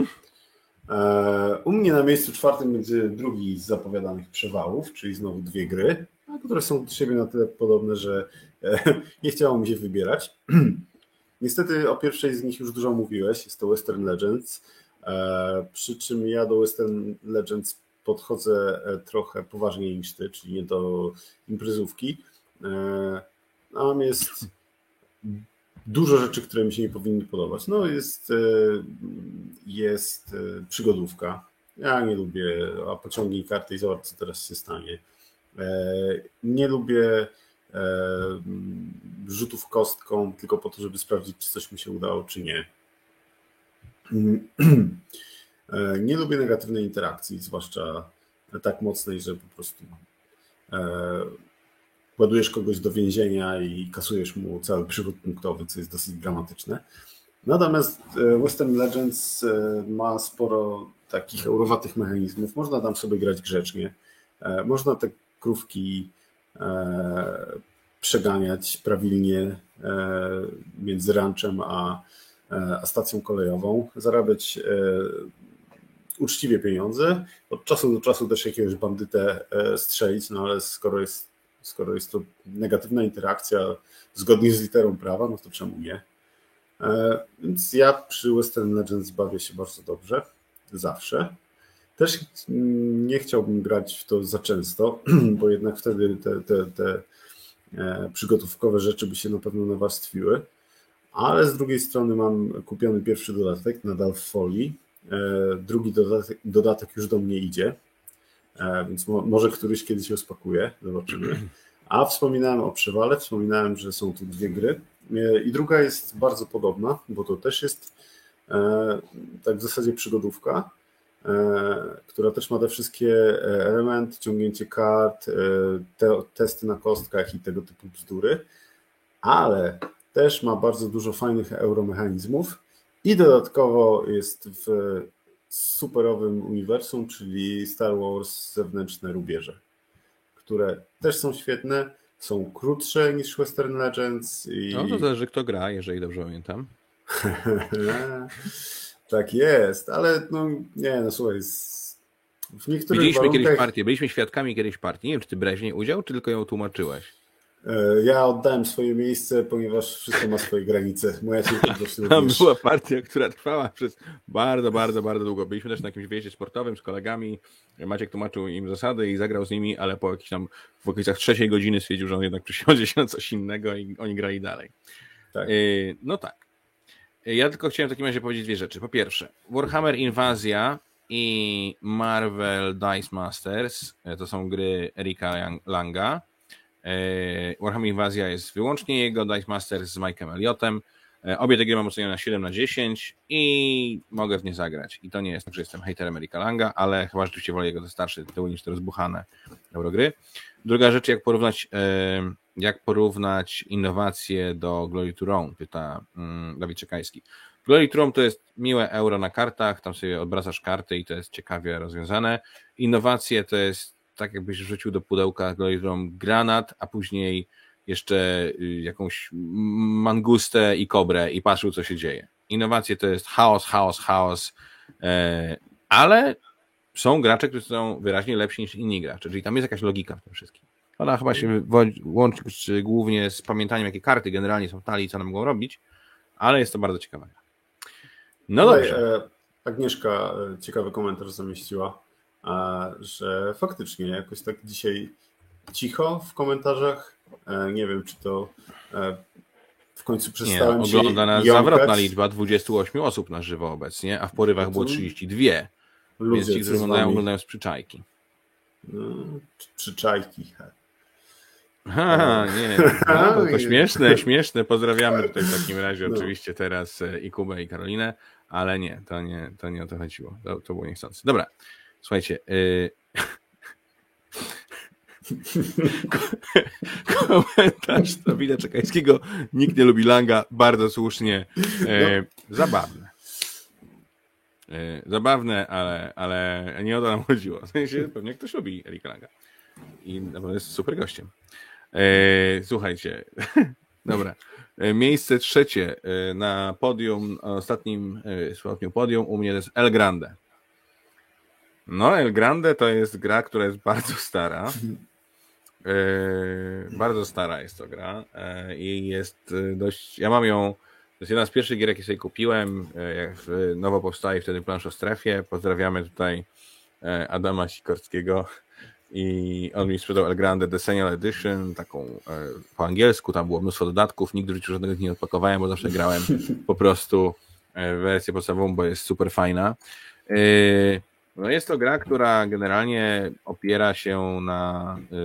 E, U mnie na miejscu czwartym będzie drugi z zapowiadanych przewałów, czyli znowu dwie gry, które są do siebie na tyle podobne, że e, <laughs> nie chciało mi się wybierać. <clears throat> Niestety o pierwszej z nich już dużo mówiłeś, jest to Western Legends, e, przy czym ja do Western Legends podchodzę trochę poważniej niż ty, czyli nie do imprezówki. Tam jest dużo rzeczy, które mi się nie powinny podobać. No jest e, jest e, przygodówka. Ja nie lubię, a pociągnij karty i zobacz, co teraz się stanie. Nie lubię rzutów kostką tylko po to, żeby sprawdzić, czy coś mi się udało, czy nie. Nie lubię negatywnej interakcji, zwłaszcza tak mocnej, że po prostu ładujesz kogoś do więzienia i kasujesz mu cały przywód punktowy, co jest dosyć dramatyczne. Natomiast e, Western Legends e, ma sporo takich eurowatych mechanizmów. Można tam sobie grać grzecznie. E, można te krówki przeganiać prawidłnie między ranchem a, a stacją kolejową, zarabiać uczciwie pieniądze, od czasu do czasu też jakiegoś bandytę strzelić, no ale skoro jest skoro jest to negatywna interakcja zgodnie z literą prawa, no to czemu nie? E, więc ja przy Western Legends bawię się bardzo dobrze, zawsze. Też nie chciałbym grać w to za często, <clears throat> bo jednak wtedy te, te, te e, przygotówkowe rzeczy by się na pewno nawarstwiły. Ale z drugiej strony mam kupiony pierwszy dodatek, nadal w folii. E, drugi dodatek, dodatek już do mnie idzie. E, więc mo może któryś kiedyś rozpakuje, zobaczymy. A wspominałem o przewale, wspominałem, że są tu dwie gry. E, I druga jest bardzo podobna, bo to też jest e, tak w zasadzie przygodówka, która też ma te wszystkie elementy, ciągnięcie kart, te, testy na kostkach i tego typu bzdury, ale też ma bardzo dużo fajnych euromechanizmów i dodatkowo jest w superowym uniwersum, czyli Star Wars zewnętrzne rubieże, które też są świetne, są krótsze niż Western Legends. I... No to zależy kto gra, jeżeli dobrze pamiętam. <laughs> tak jest, ale no nie, no słuchaj, w niektórych Widzieliśmy warunkach... kiedyś partię, byliśmy świadkami kiedyś partii. Nie wiem, czy ty brałeś w niej udział, czy tylko ją tłumaczyłeś? E, ja oddałem swoje miejsce, ponieważ wszystko ma swoje granice. Moja <laughs> Tam była partia, która trwała przez bardzo, bardzo, bardzo długo. Byliśmy też na jakimś wyjeździe sportowym z kolegami. Maciek tłumaczył im zasady i zagrał z nimi, ale po jakichś tam w okolicach trzeciej godziny stwierdził, że on jednak przysiądzie się na coś innego i oni grali dalej. Tak. E, no tak. E, ja tylko chciałem w takim razie powiedzieć dwie rzeczy. Po pierwsze, Warhammer Inwazja i Marvel Dice Masters to są gry Erika Langa Warhammer Inwazja jest wyłącznie jego, Dice Masters z Mike'em Elliotem. E, obie te gry mam ocenione na 7 na 10 i mogę w nie zagrać. I to nie jest tak, że jestem haterem Erika Langa, ale chyba rzeczywiście wolę jego te starsze tytuły niż te rozbuchane Eurogry. Druga rzecz, jak porównać, e, jak porównać innowacje do Glory to Rome, pyta mm, Dawid Czekajski. Glory to Rome to jest miłe euro na kartach, tam sobie odbracasz karty i to jest ciekawie rozwiązane. Innowacje to jest tak jakbyś rzucił do pudełka granat, a później jeszcze y, jakąś mangustę i kobrę i patrzył, co się dzieje. Innowacje to jest chaos, chaos, chaos, e, ale są gracze, którzy są wyraźnie lepsi niż inni gracze, czyli tam jest jakaś logika w tym wszystkim. Ona chyba się łączy głównie z pamiętaniem, jakie karty generalnie są w talii, co one mogą robić, ale jest to bardzo ciekawe. No dobrze. E, Agnieszka e, ciekawy komentarz zamieściła że faktycznie jakoś tak dzisiaj cicho w komentarzach. E, nie wiem, czy to e, w końcu przestałem nie, ogląda nas zawrotna liczba 28 osób na żywo obecnie, a w porywach było 32. Ludzie, więc ci, którzy oglądają, oglądają z przyczajki. No, przyczajki. Ha, nie, <laughs> no, to śmieszne, śmieszne. Pozdrawiamy tutaj w takim razie <laughs> no. oczywiście teraz e, i Kubę i Karolinę, ale nie, to nie, to nie o to chodziło. To, to było niechcące. Dobra, Słuchajcie. Yy... Komentarz Dawida Czekajskiego. Nikt nie lubi Langa. Bardzo słusznie. Yy, zabawne. Yy, zabawne, ale, ale nie o to nam chodziło. W sensie pewnie ktoś lubi Erika Langa. I naprawdę jest super gościem. Yy, słuchajcie. <laughs> Dobra. Miejsce trzecie na podium, ostatnim, ostatnim podium u mnie to jest El Grande. No, El Grande to jest gra, która jest bardzo stara. Yy, <laughs> bardzo stara jest to gra yy, i jest dość. Ja mam ją. To jest jedna z pierwszych gier, jakie sobie kupiłem. Yy, jak nowo powstaje wtedy plansz o strefie. Pozdrawiamy tutaj Adama Sikorskiego. I on mi sprzedał El Grande Decennial Edition, taką po angielsku. Tam było mnóstwo dodatków. Nigdy w życiu żadnego nie odpakowałem, bo zawsze grałem po prostu e, wersję podstawową, bo jest super fajna. E, no jest to gra, która generalnie opiera się na, e,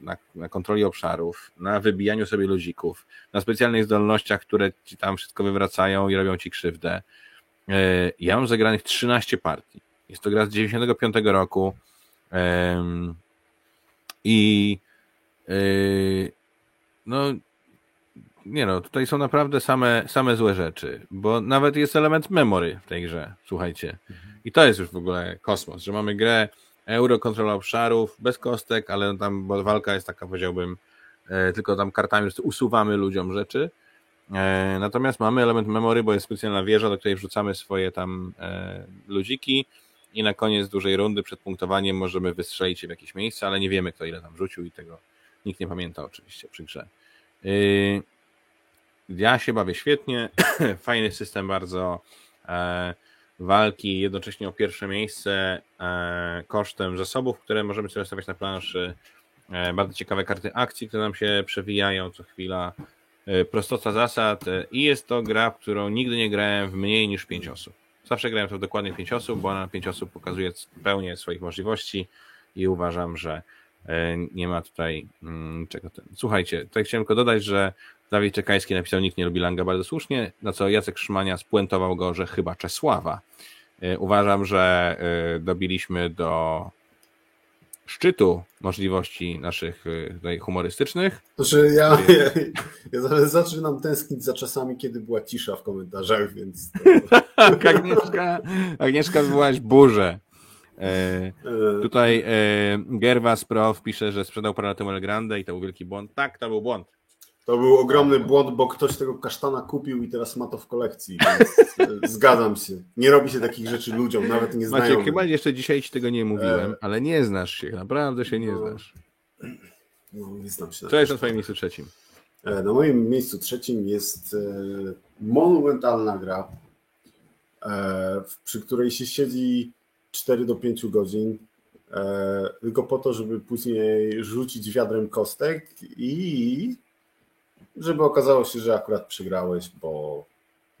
na, na kontroli obszarów, na wybijaniu sobie ludzików, na specjalnych zdolnościach, które ci tam wszystko wywracają i robią ci krzywdę. Ja mam zagranych 13 partii. Jest to gra z 95 roku i no nie no, tutaj są naprawdę same, same złe rzeczy, bo nawet jest element memory w tej grze, słuchajcie. I to jest już w ogóle kosmos, że mamy grę euro, kontrola obszarów, bez kostek, ale tam bo walka jest taka, powiedziałbym, e, tylko tam kartami usuwamy ludziom rzeczy. E, natomiast mamy element memory, bo jest specjalna wieża, do której wrzucamy swoje tam e, ludziki i na koniec dużej rundy przed punktowaniem możemy wystrzelić się w jakieś miejsce, ale nie wiemy, kto ile tam rzucił i tego nikt nie pamięta oczywiście przy grze. Ja się bawię świetnie, <clears throat> fajny system bardzo e, walki, jednocześnie o pierwsze miejsce e, kosztem zasobów, które możemy sobie stawiać na planszy. E, bardzo ciekawe karty akcji, które nam się przewijają co chwila. E, prostota zasad e, i jest to gra, w którą nigdy nie grałem w mniej niż 5 osób. Zawsze grałem to dokładnie 5 osób, bo na 5 osób pokazuje pełnię swoich możliwości i uważam, że e, nie ma tutaj mm, czego. Słuchajcie, tutaj chciałem tylko dodać, że Dawid Czekajski napisał, nikt nie lubi Langa bardzo słusznie, na co Jacek Szmania spuentował go, że chyba Czesława. E, uważam, że e, dobiliśmy do szczytu możliwości naszych e, tutaj humorystycznych. Znaczy ja, <laughs> ja, ja zaczynam tęsknić za czasami, kiedy była cisza w komentarzach, więc... To... <laughs> Agnieszka, Agnieszka wywołałaś burzę. E, tutaj e, Gerwas Prof pisze, że sprzedał parę lat temu El Grande i to był wielki błąd. Tak, to był błąd. To był ogromny błąd, bo ktoś tego kasztana kupił i teraz ma to w kolekcji. E, zgadzam się. Nie robi się takich rzeczy ludziom, nawet nie znajomym. Maciek, chyba jeszcze dzisiaj ci tego nie mówiłem, e... ale nie znasz się, naprawdę się nie no... znasz. No, nie znam się. Co jest na twoim miejscu trzecim? E, na moim miejscu trzecim jest e, monumentalna gra, przy której się siedzi 4 do 5 godzin, tylko po to, żeby później rzucić wiadrem kostek i żeby okazało się, że akurat przegrałeś, bo,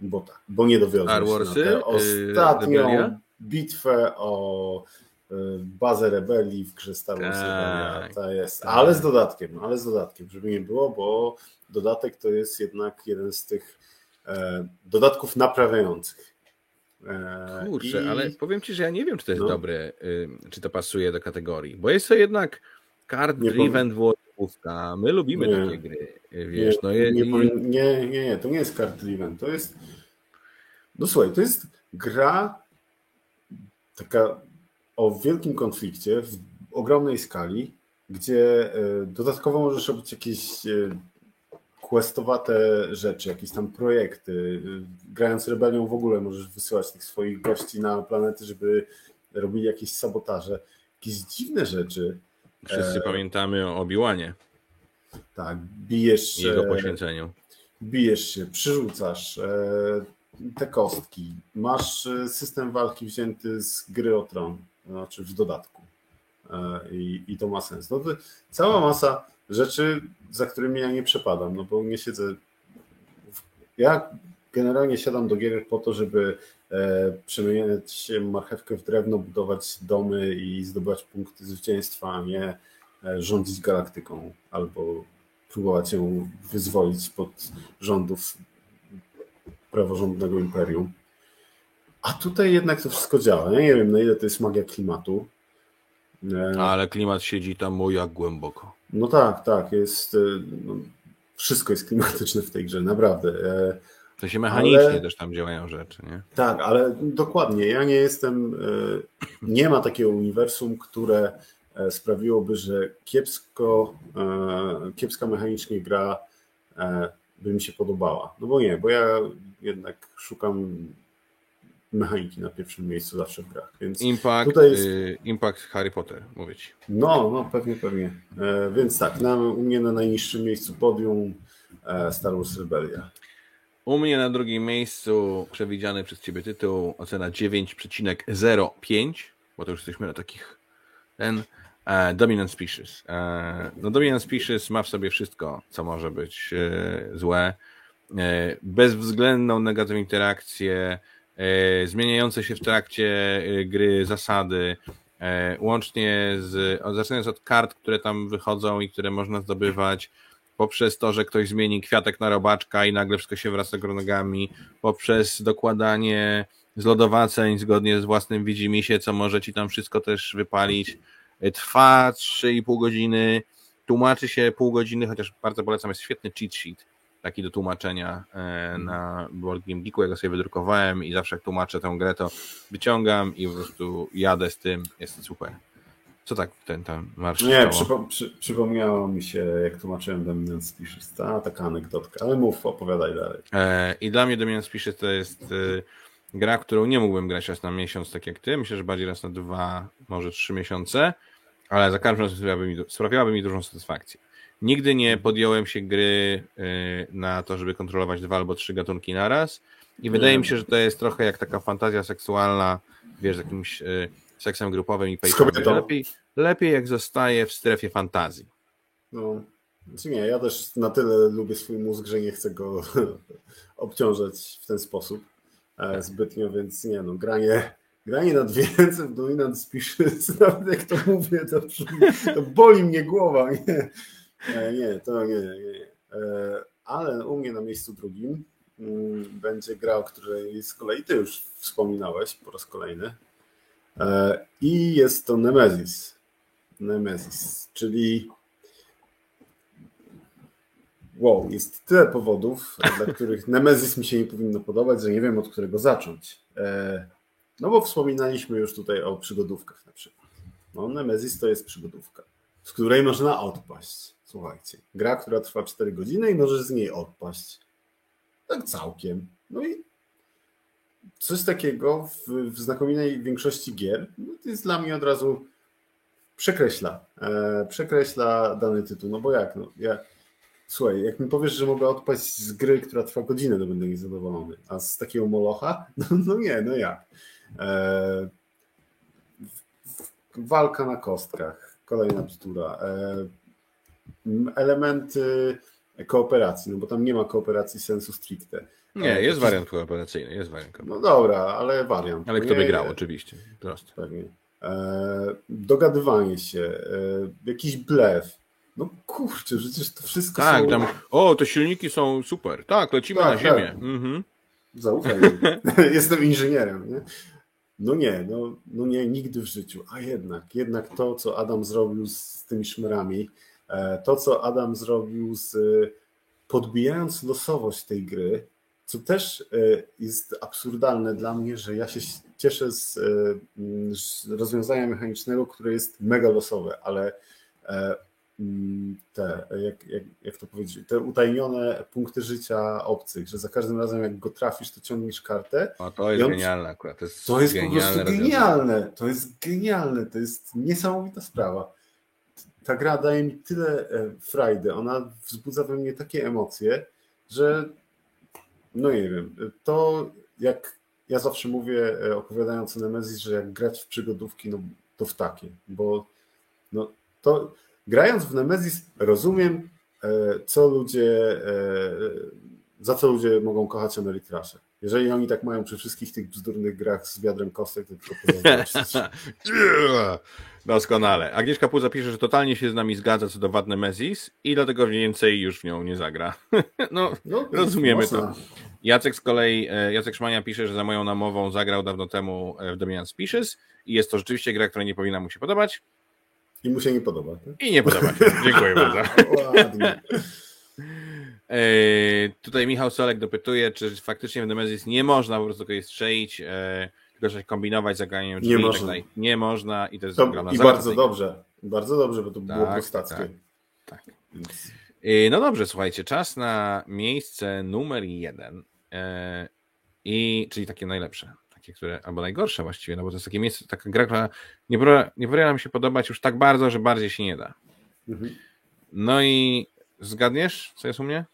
bo tak, bo nie dowiozłeś się na tę y, ostatnią yy, bitwę o y, bazę rebelii w grze Star Wars tak, To jest, tak. ale z dodatkiem, ale z dodatkiem, żeby nie było, bo dodatek to jest jednak jeden z tych e, dodatków naprawiających. E, Kurczę, I... ale powiem Ci, że ja nie wiem, czy to jest no. dobre, y, czy to pasuje do kategorii, bo jest to jednak card pusta. My lubimy nie, takie gry, wiesz. Nie, no je, nie, nie, nie, nie, to nie jest card driven, to jest no słuchaj, to jest gra taka o wielkim konflikcie w ogromnej skali, gdzie e, dodatkowo możesz robić jakieś e, questowate rzeczy, jakieś tam projekty. Grając Rebelią w ogóle możesz wysyłać tych swoich gości na planety, żeby robili jakieś sabotaże. Jakieś dziwne rzeczy. Wszyscy e... pamiętamy o Obiłanie. Tak, bijesz Jego poświęceniu. Bijesz się, przyrzucasz e, te kostki. Masz e, system walki wzięty z gry o tron, znaczy w dodatku. E, I, i to ma sens. No to cała masa rzeczy, za którymi ja nie przepadam, no bo nie siedzę. Ja generalnie siadam do gier po to, żeby przemieniać marchewkę w drewno, budować domy i zdobywać punkty zwycięstwa, a nie E, rządzić galaktyką albo próbować ją wyzwolić pod rządów praworządnego imperium. A tutaj jednak to wszystko działa. Ja nie wiem, na ile to jest magia klimatu. E, Ale klimat siedzi tam jak głęboko. No tak, tak. Jest, e, no, wszystko jest klimatyczne w tej grze, naprawdę. To się mechanicznie ale, też tam działają rzeczy, nie? Tak, ale dokładnie. Ja nie jestem. Nie ma takiego uniwersum, które E, sprawiłoby, że kiepsko, e, kiepska mechanicznie gra e, by mi się podobała. No bo nie, bo ja jednak szukam mechaniki na pierwszym miejscu zawsze w grach. Więc Impact, tutaj jest... Impact Harry Potter, mówić. No, no pewnie, pewnie. Więc tak, na, u mnie na najniższym miejscu podium Star Wars Rebellia. U mnie na drugim miejscu przewidziany przez Ciebie tytuł ocena 9,05, bo to już jesteśmy na takich ten E, dominant Species. E, no Dominant Species ma w sobie wszystko, co może być e, złe. e, bezwzględną negatywną interakcję, e, zmieniające się w trakcie e, gry zasady, łącznie z, zaczynając od kart, które tam wychodzą i które można zdobywać, poprzez to, że ktoś zmieni kwiatek na robaczka i nagle wszystko się wraca nogami, poprzez dokładanie zlodowaceń zgodnie z własnym widzimisię, co może ci tam wszystko też wypalić. Trwa 3,5 godziny, tłumaczy się pół godziny, chociaż bardzo polecam, jest świetny cheat sheet, taki do tłumaczenia e, na Board Game Geeku, ja go sobie wydrukowałem i zawsze jak tłumaczę tę grę, to wyciągam i po prostu jadę z tym, jest super. Co tak ten tam marsz? Nie, przypo, przy, przypomniało mi się, jak tłumaczyłem Dominant Species, ta taka anegdotka, ale mów, opowiadaj dalej. E, I dla mnie Dominant Species to jest e, gra, którą nie mógłbym grać raz na miesiąc, tak jak ty. Myślę, że bardziej raz na dwa, może trzy miesiące, ale za każdym razem sprawiałaby mi, sprawiałaby mi dużą satysfakcję. Nigdy nie podjąłem się gry e, na to, żeby kontrolować dwa albo trzy gatunki naraz i wydaje mi się, że to jest trochę jak taka fantazja seksualna, wiesz, z jakimś e, seksem grupowym i paypalem. Lepiej, lepiej jak zostaje w strefie fantazji. No, znaczy nie, ja też na tyle lubię swój mózg, że nie chcę go <laughs> obciążać w ten sposób e, zbytnio, więc nie no, granie, granie nad więcej w Dominant Species, <laughs> nawet jak to mówię, to, to boli mnie głowa, nie, e, nie, to nie, nie, nie. E, ale u mnie na miejscu drugim mm, będzie gra, o której z kolei ty już wspominałeś po raz kolejny, I jest to Nemesis. Nemesis, czyli wow, jest tyle powodów, dla <laughs> których Nemesis mi się nie powinno podobać, że nie wiem od którego zacząć. E, no bo wspominaliśmy już tutaj o przygodówkach na przykład. No, Nemesis to jest przygodówka, z której można odpaść. Słuchajcie, gra, która trwa 4 godziny i możesz z niej odpaść. Tak całkiem. No i coś takiego w, w znakomitej większości gier no to jest dla mnie od razu przekreśla. E, przekreśla dany tytuł. No bo jak? No, ja, słuchaj, jak mi powiesz, że mogę odpaść z gry, która trwa godzinę, to będę niezadowolony. A z takiego molocha? <laughs> No, no nie, no jak? E, walka na kostkach. Kolejna bzdura. E, elementy kooperacji, no bo tam nie ma kooperacji sensu stricte. Nie, jest wariant kooperacyjny, jest wariant. No dobra, ale wariant. Ale kto by grał, oczywiście. Prosto. Pewnie. E, dogadywanie się, e, jakiś blef. No kurczę, przecież to wszystko tak, są... tam, o, te silniki są super. Tak, lecimy tak, na ziemię. Tak. Mhm. Zaufaj. <laughs> <laughs> Jestem inżynierem, nie? No nie, no, no nie, nigdy w życiu. A jednak, jednak to, co Adam zrobił z tymi szmerami, e, to, co Adam zrobił z podbijając losowość tej gry, co też e, jest absurdalne dla mnie, że ja się cieszę z, e, rozwiązania mechanicznego, które jest mega losowe, ale e, te, jak, jak, jak to powiedzieć, te utajnione punkty życia obcych, że za każdym razem jak go trafisz, to ciągniesz kartę. O, to jest on, genialne akurat. To jest, to jest po prostu genialne. To jest genialne. To jest niesamowita sprawa. Ta gra daje mi tyle frajdy. Ona wzbudza we mnie takie emocje, że no nie wiem. To jak ja zawsze mówię, e, opowiadając o Nemesis, że jak grać w przygodówki, no to w takie, bo no to grając w Nemesis rozumiem, e, co ludzie, e, za co ludzie mogą kochać Ameritrasze. Jeżeli oni tak mają przy wszystkich tych bzdurnych grach z wiadrem kostek, to tylko pozazdrościć. <laughs> Doskonale. Agnieszka Puza pisze, że totalnie się z nami zgadza co do wad Nemesis i dlatego więcej już w nią nie zagra. <laughs> no, no rozumiemy to. Jacek z kolei, e, Jacek Szmania pisze, że za moją namową zagrał dawno temu e, w Dominant Species i jest to rzeczywiście gra, która nie powinna mu się podobać. I mu się nie podoba. Tak? I nie podoba się. <laughs> Dziękuję bardzo. Ładnie. E, tutaj Michał Solek dopytuje, czy faktycznie w Nemesis nie można po prostu kogoś strzelić, tylko coś kombinować z zagraniem drzwi nie można. Tak nie można i to jest to, I bardzo dobrze. Bardzo dobrze, bo to tak, było prostackie. Tak, tak. Więc... No dobrze, słuchajcie, czas na miejsce numer jeden. E, I, czyli takie najlepsze, takie, które, albo najgorsze właściwie, no bo to jest takie miejsce, taka gra, która nie, nie powinna mi się podobać już tak bardzo, że bardziej się nie da. Mhm. No i zgadniesz, co jest u mnie?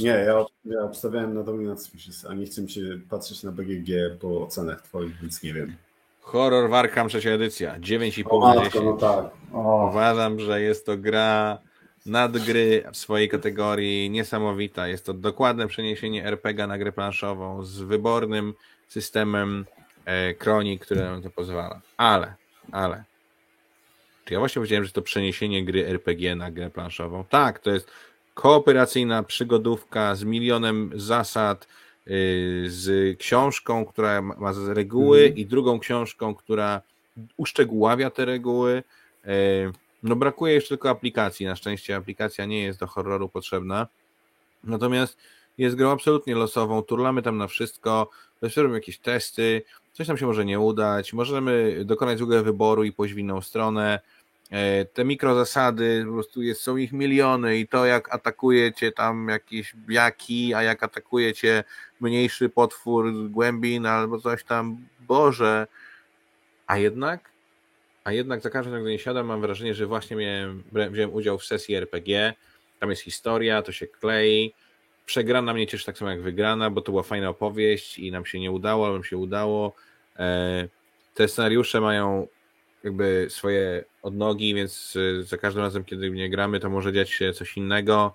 Nie, ja, ja obstawiałem na Dominant Species, a nie chcę się patrzeć na BGG po ocenach twoich, więc nie wiem. Horror Warham trzecia edycja, 9,5 na 10. No tak. Uważam, że jest to gra nadgry w swojej kategorii, niesamowita. Jest to dokładne przeniesienie RPG na grę planszową z wybornym systemem e, kronik, które nam to pozwala. Ale, ale. Czy ja właśnie powiedziałem, że to przeniesienie gry RPG na grę planszową? Tak, to jest kooperacyjna przygodówka z milionem zasad, yy, z książką, która ma reguły Mhm. i drugą książką, która uszczegóławia te reguły. Yy, No brakuje jeszcze tylko aplikacji. Na szczęście aplikacja nie jest do horroru potrzebna. Natomiast jest grą absolutnie losową, turlamy tam na wszystko, robimy jakieś testy, coś nam się może nie udać, możemy dokonać złego wyboru i pójść w inną stronę. E, Te mikrozasady, po prostu jest, są ich miliony i to jak atakuje cię tam jakieś biaki, a jak atakuje cię mniejszy potwór głębin albo coś tam, Boże. A jednak, a jednak za każdym razem, gdy nie siadam, mam wrażenie, że właśnie miałem, wziąłem udział w sesji RPG, tam jest historia, to się klei, przegrana mnie cieszy tak samo jak wygrana, bo to była fajna opowieść i nam się nie udało, ale nam się udało. E, Te scenariusze mają jakby swoje odnogi, więc e, za każdym razem, kiedy nie gramy, to może dziać się coś innego.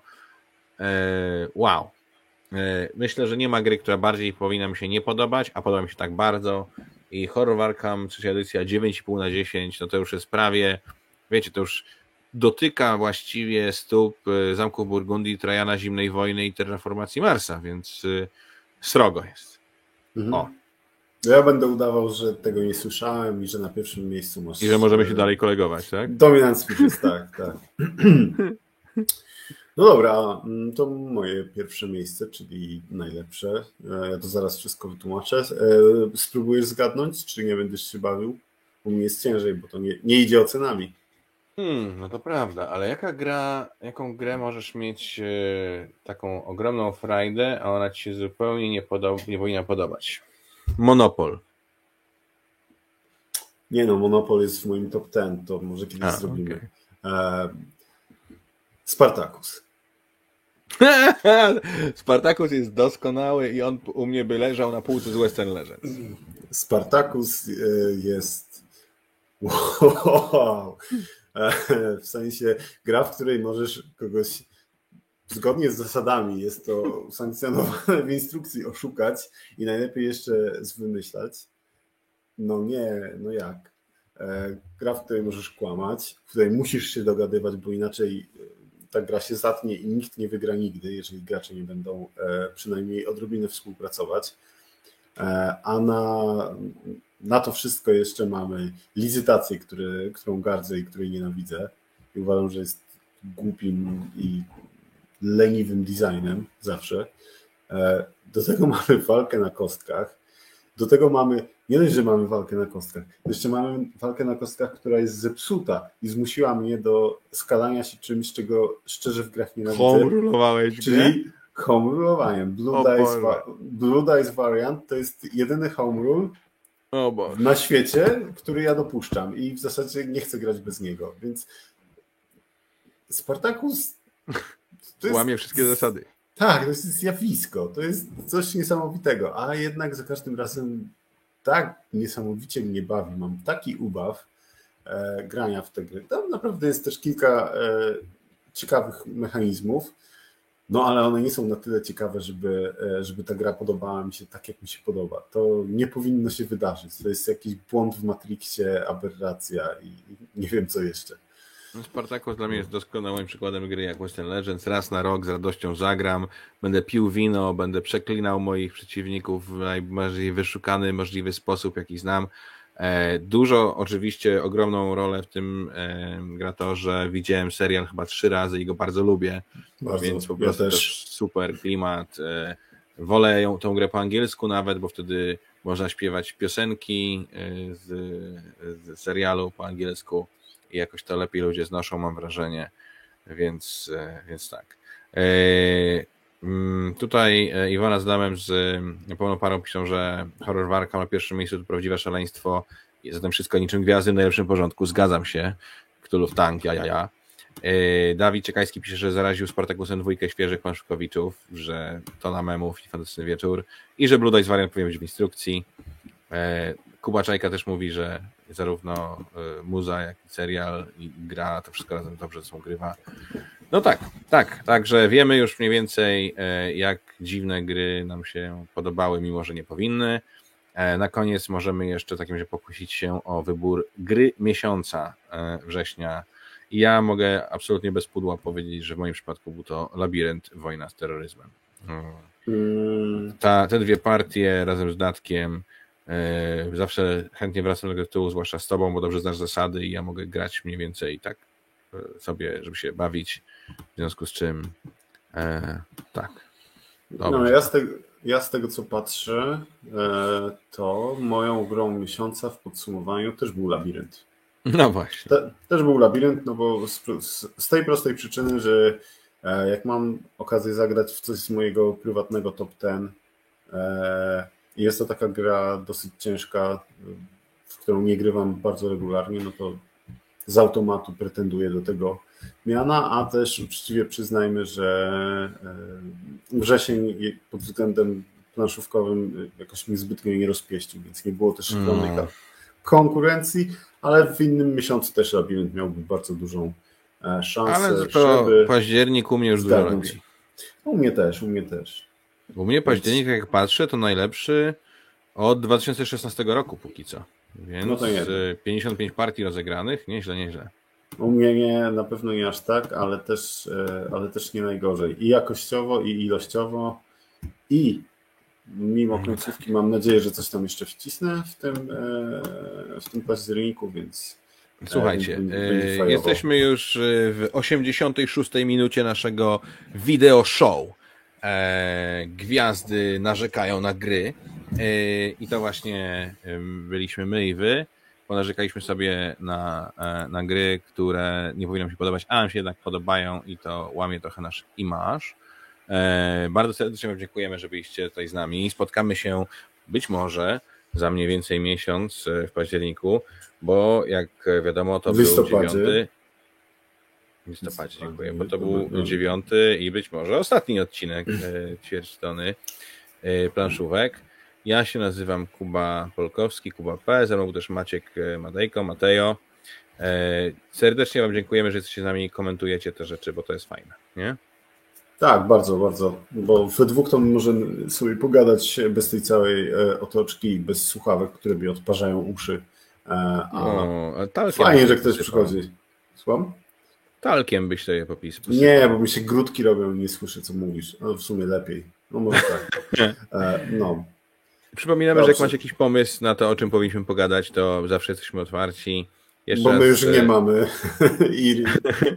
E, Wow. Myślę, że nie ma gry, która bardziej powinna mi się nie podobać, a podoba mi się tak bardzo. I Horror Arkham, trzecia edycja 9,5 na 10, no to już jest prawie, wiecie, to już dotyka właściwie stóp e, zamków Burgundii, Trajana Zimnej Wojny i terraformacji Marsa, więc e, srogo jest. Mhm. O. No Ja będę udawał, że tego nie słyszałem i że na pierwszym miejscu masz. I że możemy się dalej kolegować, tak? Dominant Species, tak, tak. <laughs> No dobra, mm, to moje pierwsze miejsce, czyli najlepsze. E, Ja to zaraz wszystko wytłumaczę. E, Spróbujesz zgadnąć, czy nie będziesz się bawił? U mnie jest ciężej, bo to nie, nie idzie ocenami. Hmm, no to prawda, ale jaka gra, jaką grę możesz mieć e, taką ogromną frajdę, a ona ci się zupełnie nie, podob, nie powinna podobać? Monopol. Nie no, Monopol jest w moim top 10, to może kiedyś A, zrobimy. okej. E, Spartacus. <laughs> Spartacus jest doskonały i on u mnie by leżał na półce z Western Legends. Spartacus e, jest wow. E, W sensie gra, w której możesz kogoś zgodnie z zasadami, jest to usankcjonowane w instrukcji, oszukać i najlepiej jeszcze zwymyślać. No nie, no jak? E, Gra, w której możesz kłamać, w której musisz się dogadywać, bo inaczej ta gra się zatnie i nikt nie wygra nigdy, jeżeli gracze nie będą e, przynajmniej odrobinę współpracować. E, A na, na to wszystko jeszcze mamy licytację, który, którą gardzę i której nienawidzę. I uważam, że jest głupim i leniwym designem zawsze. E, Do tego <laughs> mamy walkę na kostkach. Do tego mamy, nie dość, że mamy walkę na kostkach, jeszcze mamy walkę na kostkach, która jest zepsuta i zmusiła mnie do skalania się czymś, czego szczerze w grach nienawidzę. Homrulowałeś grę? Czyli home rulowaniem. Blue, Dice, Blue Variant to jest jedyny home rule O Boże. na świecie, który ja dopuszczam i w zasadzie nie chcę grać bez niego, więc Spartacus to jest, Łamie wszystkie zasady. tak, to jest zjawisko, to jest coś niesamowitego, a jednak za każdym razem tak niesamowicie mnie bawi, mam taki ubaw e, grania w te gry. Tam naprawdę jest też kilka e, ciekawych mechanizmów, no ale one nie są na tyle ciekawe, żeby, e, żeby ta gra podobała mi się tak, jak mi się podoba. To nie powinno się wydarzyć. To jest jakiś błąd w Matrixie, aberracja i i nie wiem co jeszcze. No, Spartacus dla mnie jest doskonałym przykładem gry jak Western Legends. Raz na rok z radością zagram, będę pił wino, będę przeklinał moich przeciwników w najbardziej wyszukany możliwy sposób, jaki znam. E, Dużo, oczywiście, ogromną rolę w tym e, gra to, że widziałem serial chyba trzy razy i go bardzo lubię, Bardzo, więc po ja prostu też super klimat. E, Wolę ją, tą grę po angielsku nawet, bo wtedy można śpiewać piosenki z, z serialu po angielsku i jakoś to lepiej ludzie znoszą, mam wrażenie. Więc, e, więc tak. E, mm, Tutaj e, Iwona z Damem z pełną parą piszą, że horror Warka na pierwszym miejscu to prawdziwe szaleństwo zatem wszystko niczym gwiazdy w najlepszym porządku. Zgadzam się. Ktulów tank, ja, ja, ja. Dawid Czekajski pisze, że zaraził Spartakusem dwójkę świeżych Panszukowiczów, że to na memów i fantastyczny wieczór i że Blue Dice Variant powinien być w instrukcji. E, Kuba Czajka też mówi, że zarówno e, muza, jak i serial i gra, to wszystko razem dobrze są grywa. No tak, tak, także wiemy już mniej więcej, e, jak dziwne gry nam się podobały, mimo że nie powinny. Na koniec możemy jeszcze w takim razie pokusić się o wybór gry miesiąca września. Ja mogę absolutnie bez pudła powiedzieć, że w moim przypadku był to Labirynt Wojna z terroryzmem. Mm. Ta, te dwie partie razem z Datkiem zawsze chętnie wracam do tego tytułu, zwłaszcza z tobą, bo dobrze znasz zasady i ja mogę grać mniej więcej tak e, sobie, żeby się bawić, w związku z czym e, tak. Dobrze. No, ja z, tego, ja z tego co patrzę, e, to moją grą miesiąca w podsumowaniu też był labirynt. No właśnie. Te, też był labirynt, no bo z, z, tej prostej przyczyny, że e, jak mam okazję zagrać w coś z mojego prywatnego top 10, e, i jest to taka gra dosyć ciężka, w którą nie grywam bardzo regularnie, no to z automatu pretenduję do tego miana, a też uczciwie przyznajmy, że e, wrzesień pod względem planszówkowym e, jakoś mnie zbytnio nie rozpieścił, więc nie było też ogromnej Mm. konkurencji, ale w innym miesiącu też labirynt miałby bardzo dużą e, szansę, Ale to żeby październik u mnie już dużo lepiej. U mnie też, u mnie też. U mnie październik, jak patrzę, to najlepszy od 2016 roku póki co. Więc No to nie. e, 55 partii rozegranych, nieźle, nieźle. U mnie nie, na pewno nie aż tak, ale też, e, ale też nie najgorzej. I jakościowo, i ilościowo, i mimo końcówki mam nadzieję, że coś tam jeszcze wcisnę w tym, e, w tym październiku, więc Słuchajcie, e, fajowo. jesteśmy już w 86 minucie naszego video show e, gwiazdy narzekają na gry. E, I to właśnie e, byliśmy my i wy. Ponarzekaliśmy sobie na, e, na gry, które nie powinny się podobać, a nam się jednak podobają i to łamie trochę nasz imaż. E, bardzo serdecznie Wam dziękujemy, że byliście tutaj z nami. Spotkamy się być może za mniej więcej miesiąc e, w październiku, bo jak wiadomo, to był 9 w listopadzie, dziękuję, bo to był dziewiąty i być może ostatni odcinek e, ćwierćtony e, planszówek. Ja się nazywam Kuba Polkowski, Kuba P. Ze mną też Maciek e, Madejko, Mateo. E, Serdecznie Wam dziękujemy, że jesteście z nami i komentujecie te rzeczy, bo to jest fajne, nie? Tak, bardzo, bardzo. Bo we dwóch to możemy sobie pogadać bez tej całej e, otoczki, bez słuchawek, które mi odparzają uszy. E, A O, fajnie, że ktoś przychodzi. Słucham? Talkiem byś sobie popis Nie, bo mi się grudki robią i nie słyszę, co mówisz. No w sumie lepiej. No może tak. E, No. Przypominamy, że jak Dobrze. macie jakiś pomysł na to, o czym powinniśmy pogadać, to zawsze jesteśmy otwarci. Jeszcze Bo my raz, już e, nie mamy <laughs> i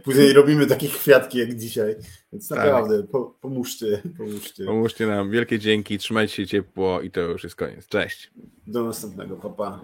później robimy takie kwiatki jak dzisiaj. Więc Tak. naprawdę po, pomóżcie, pomóżcie. Pomóżcie nam. Wielkie dzięki, trzymajcie się ciepło i to już jest koniec. Cześć. Do następnego, papa. Pa.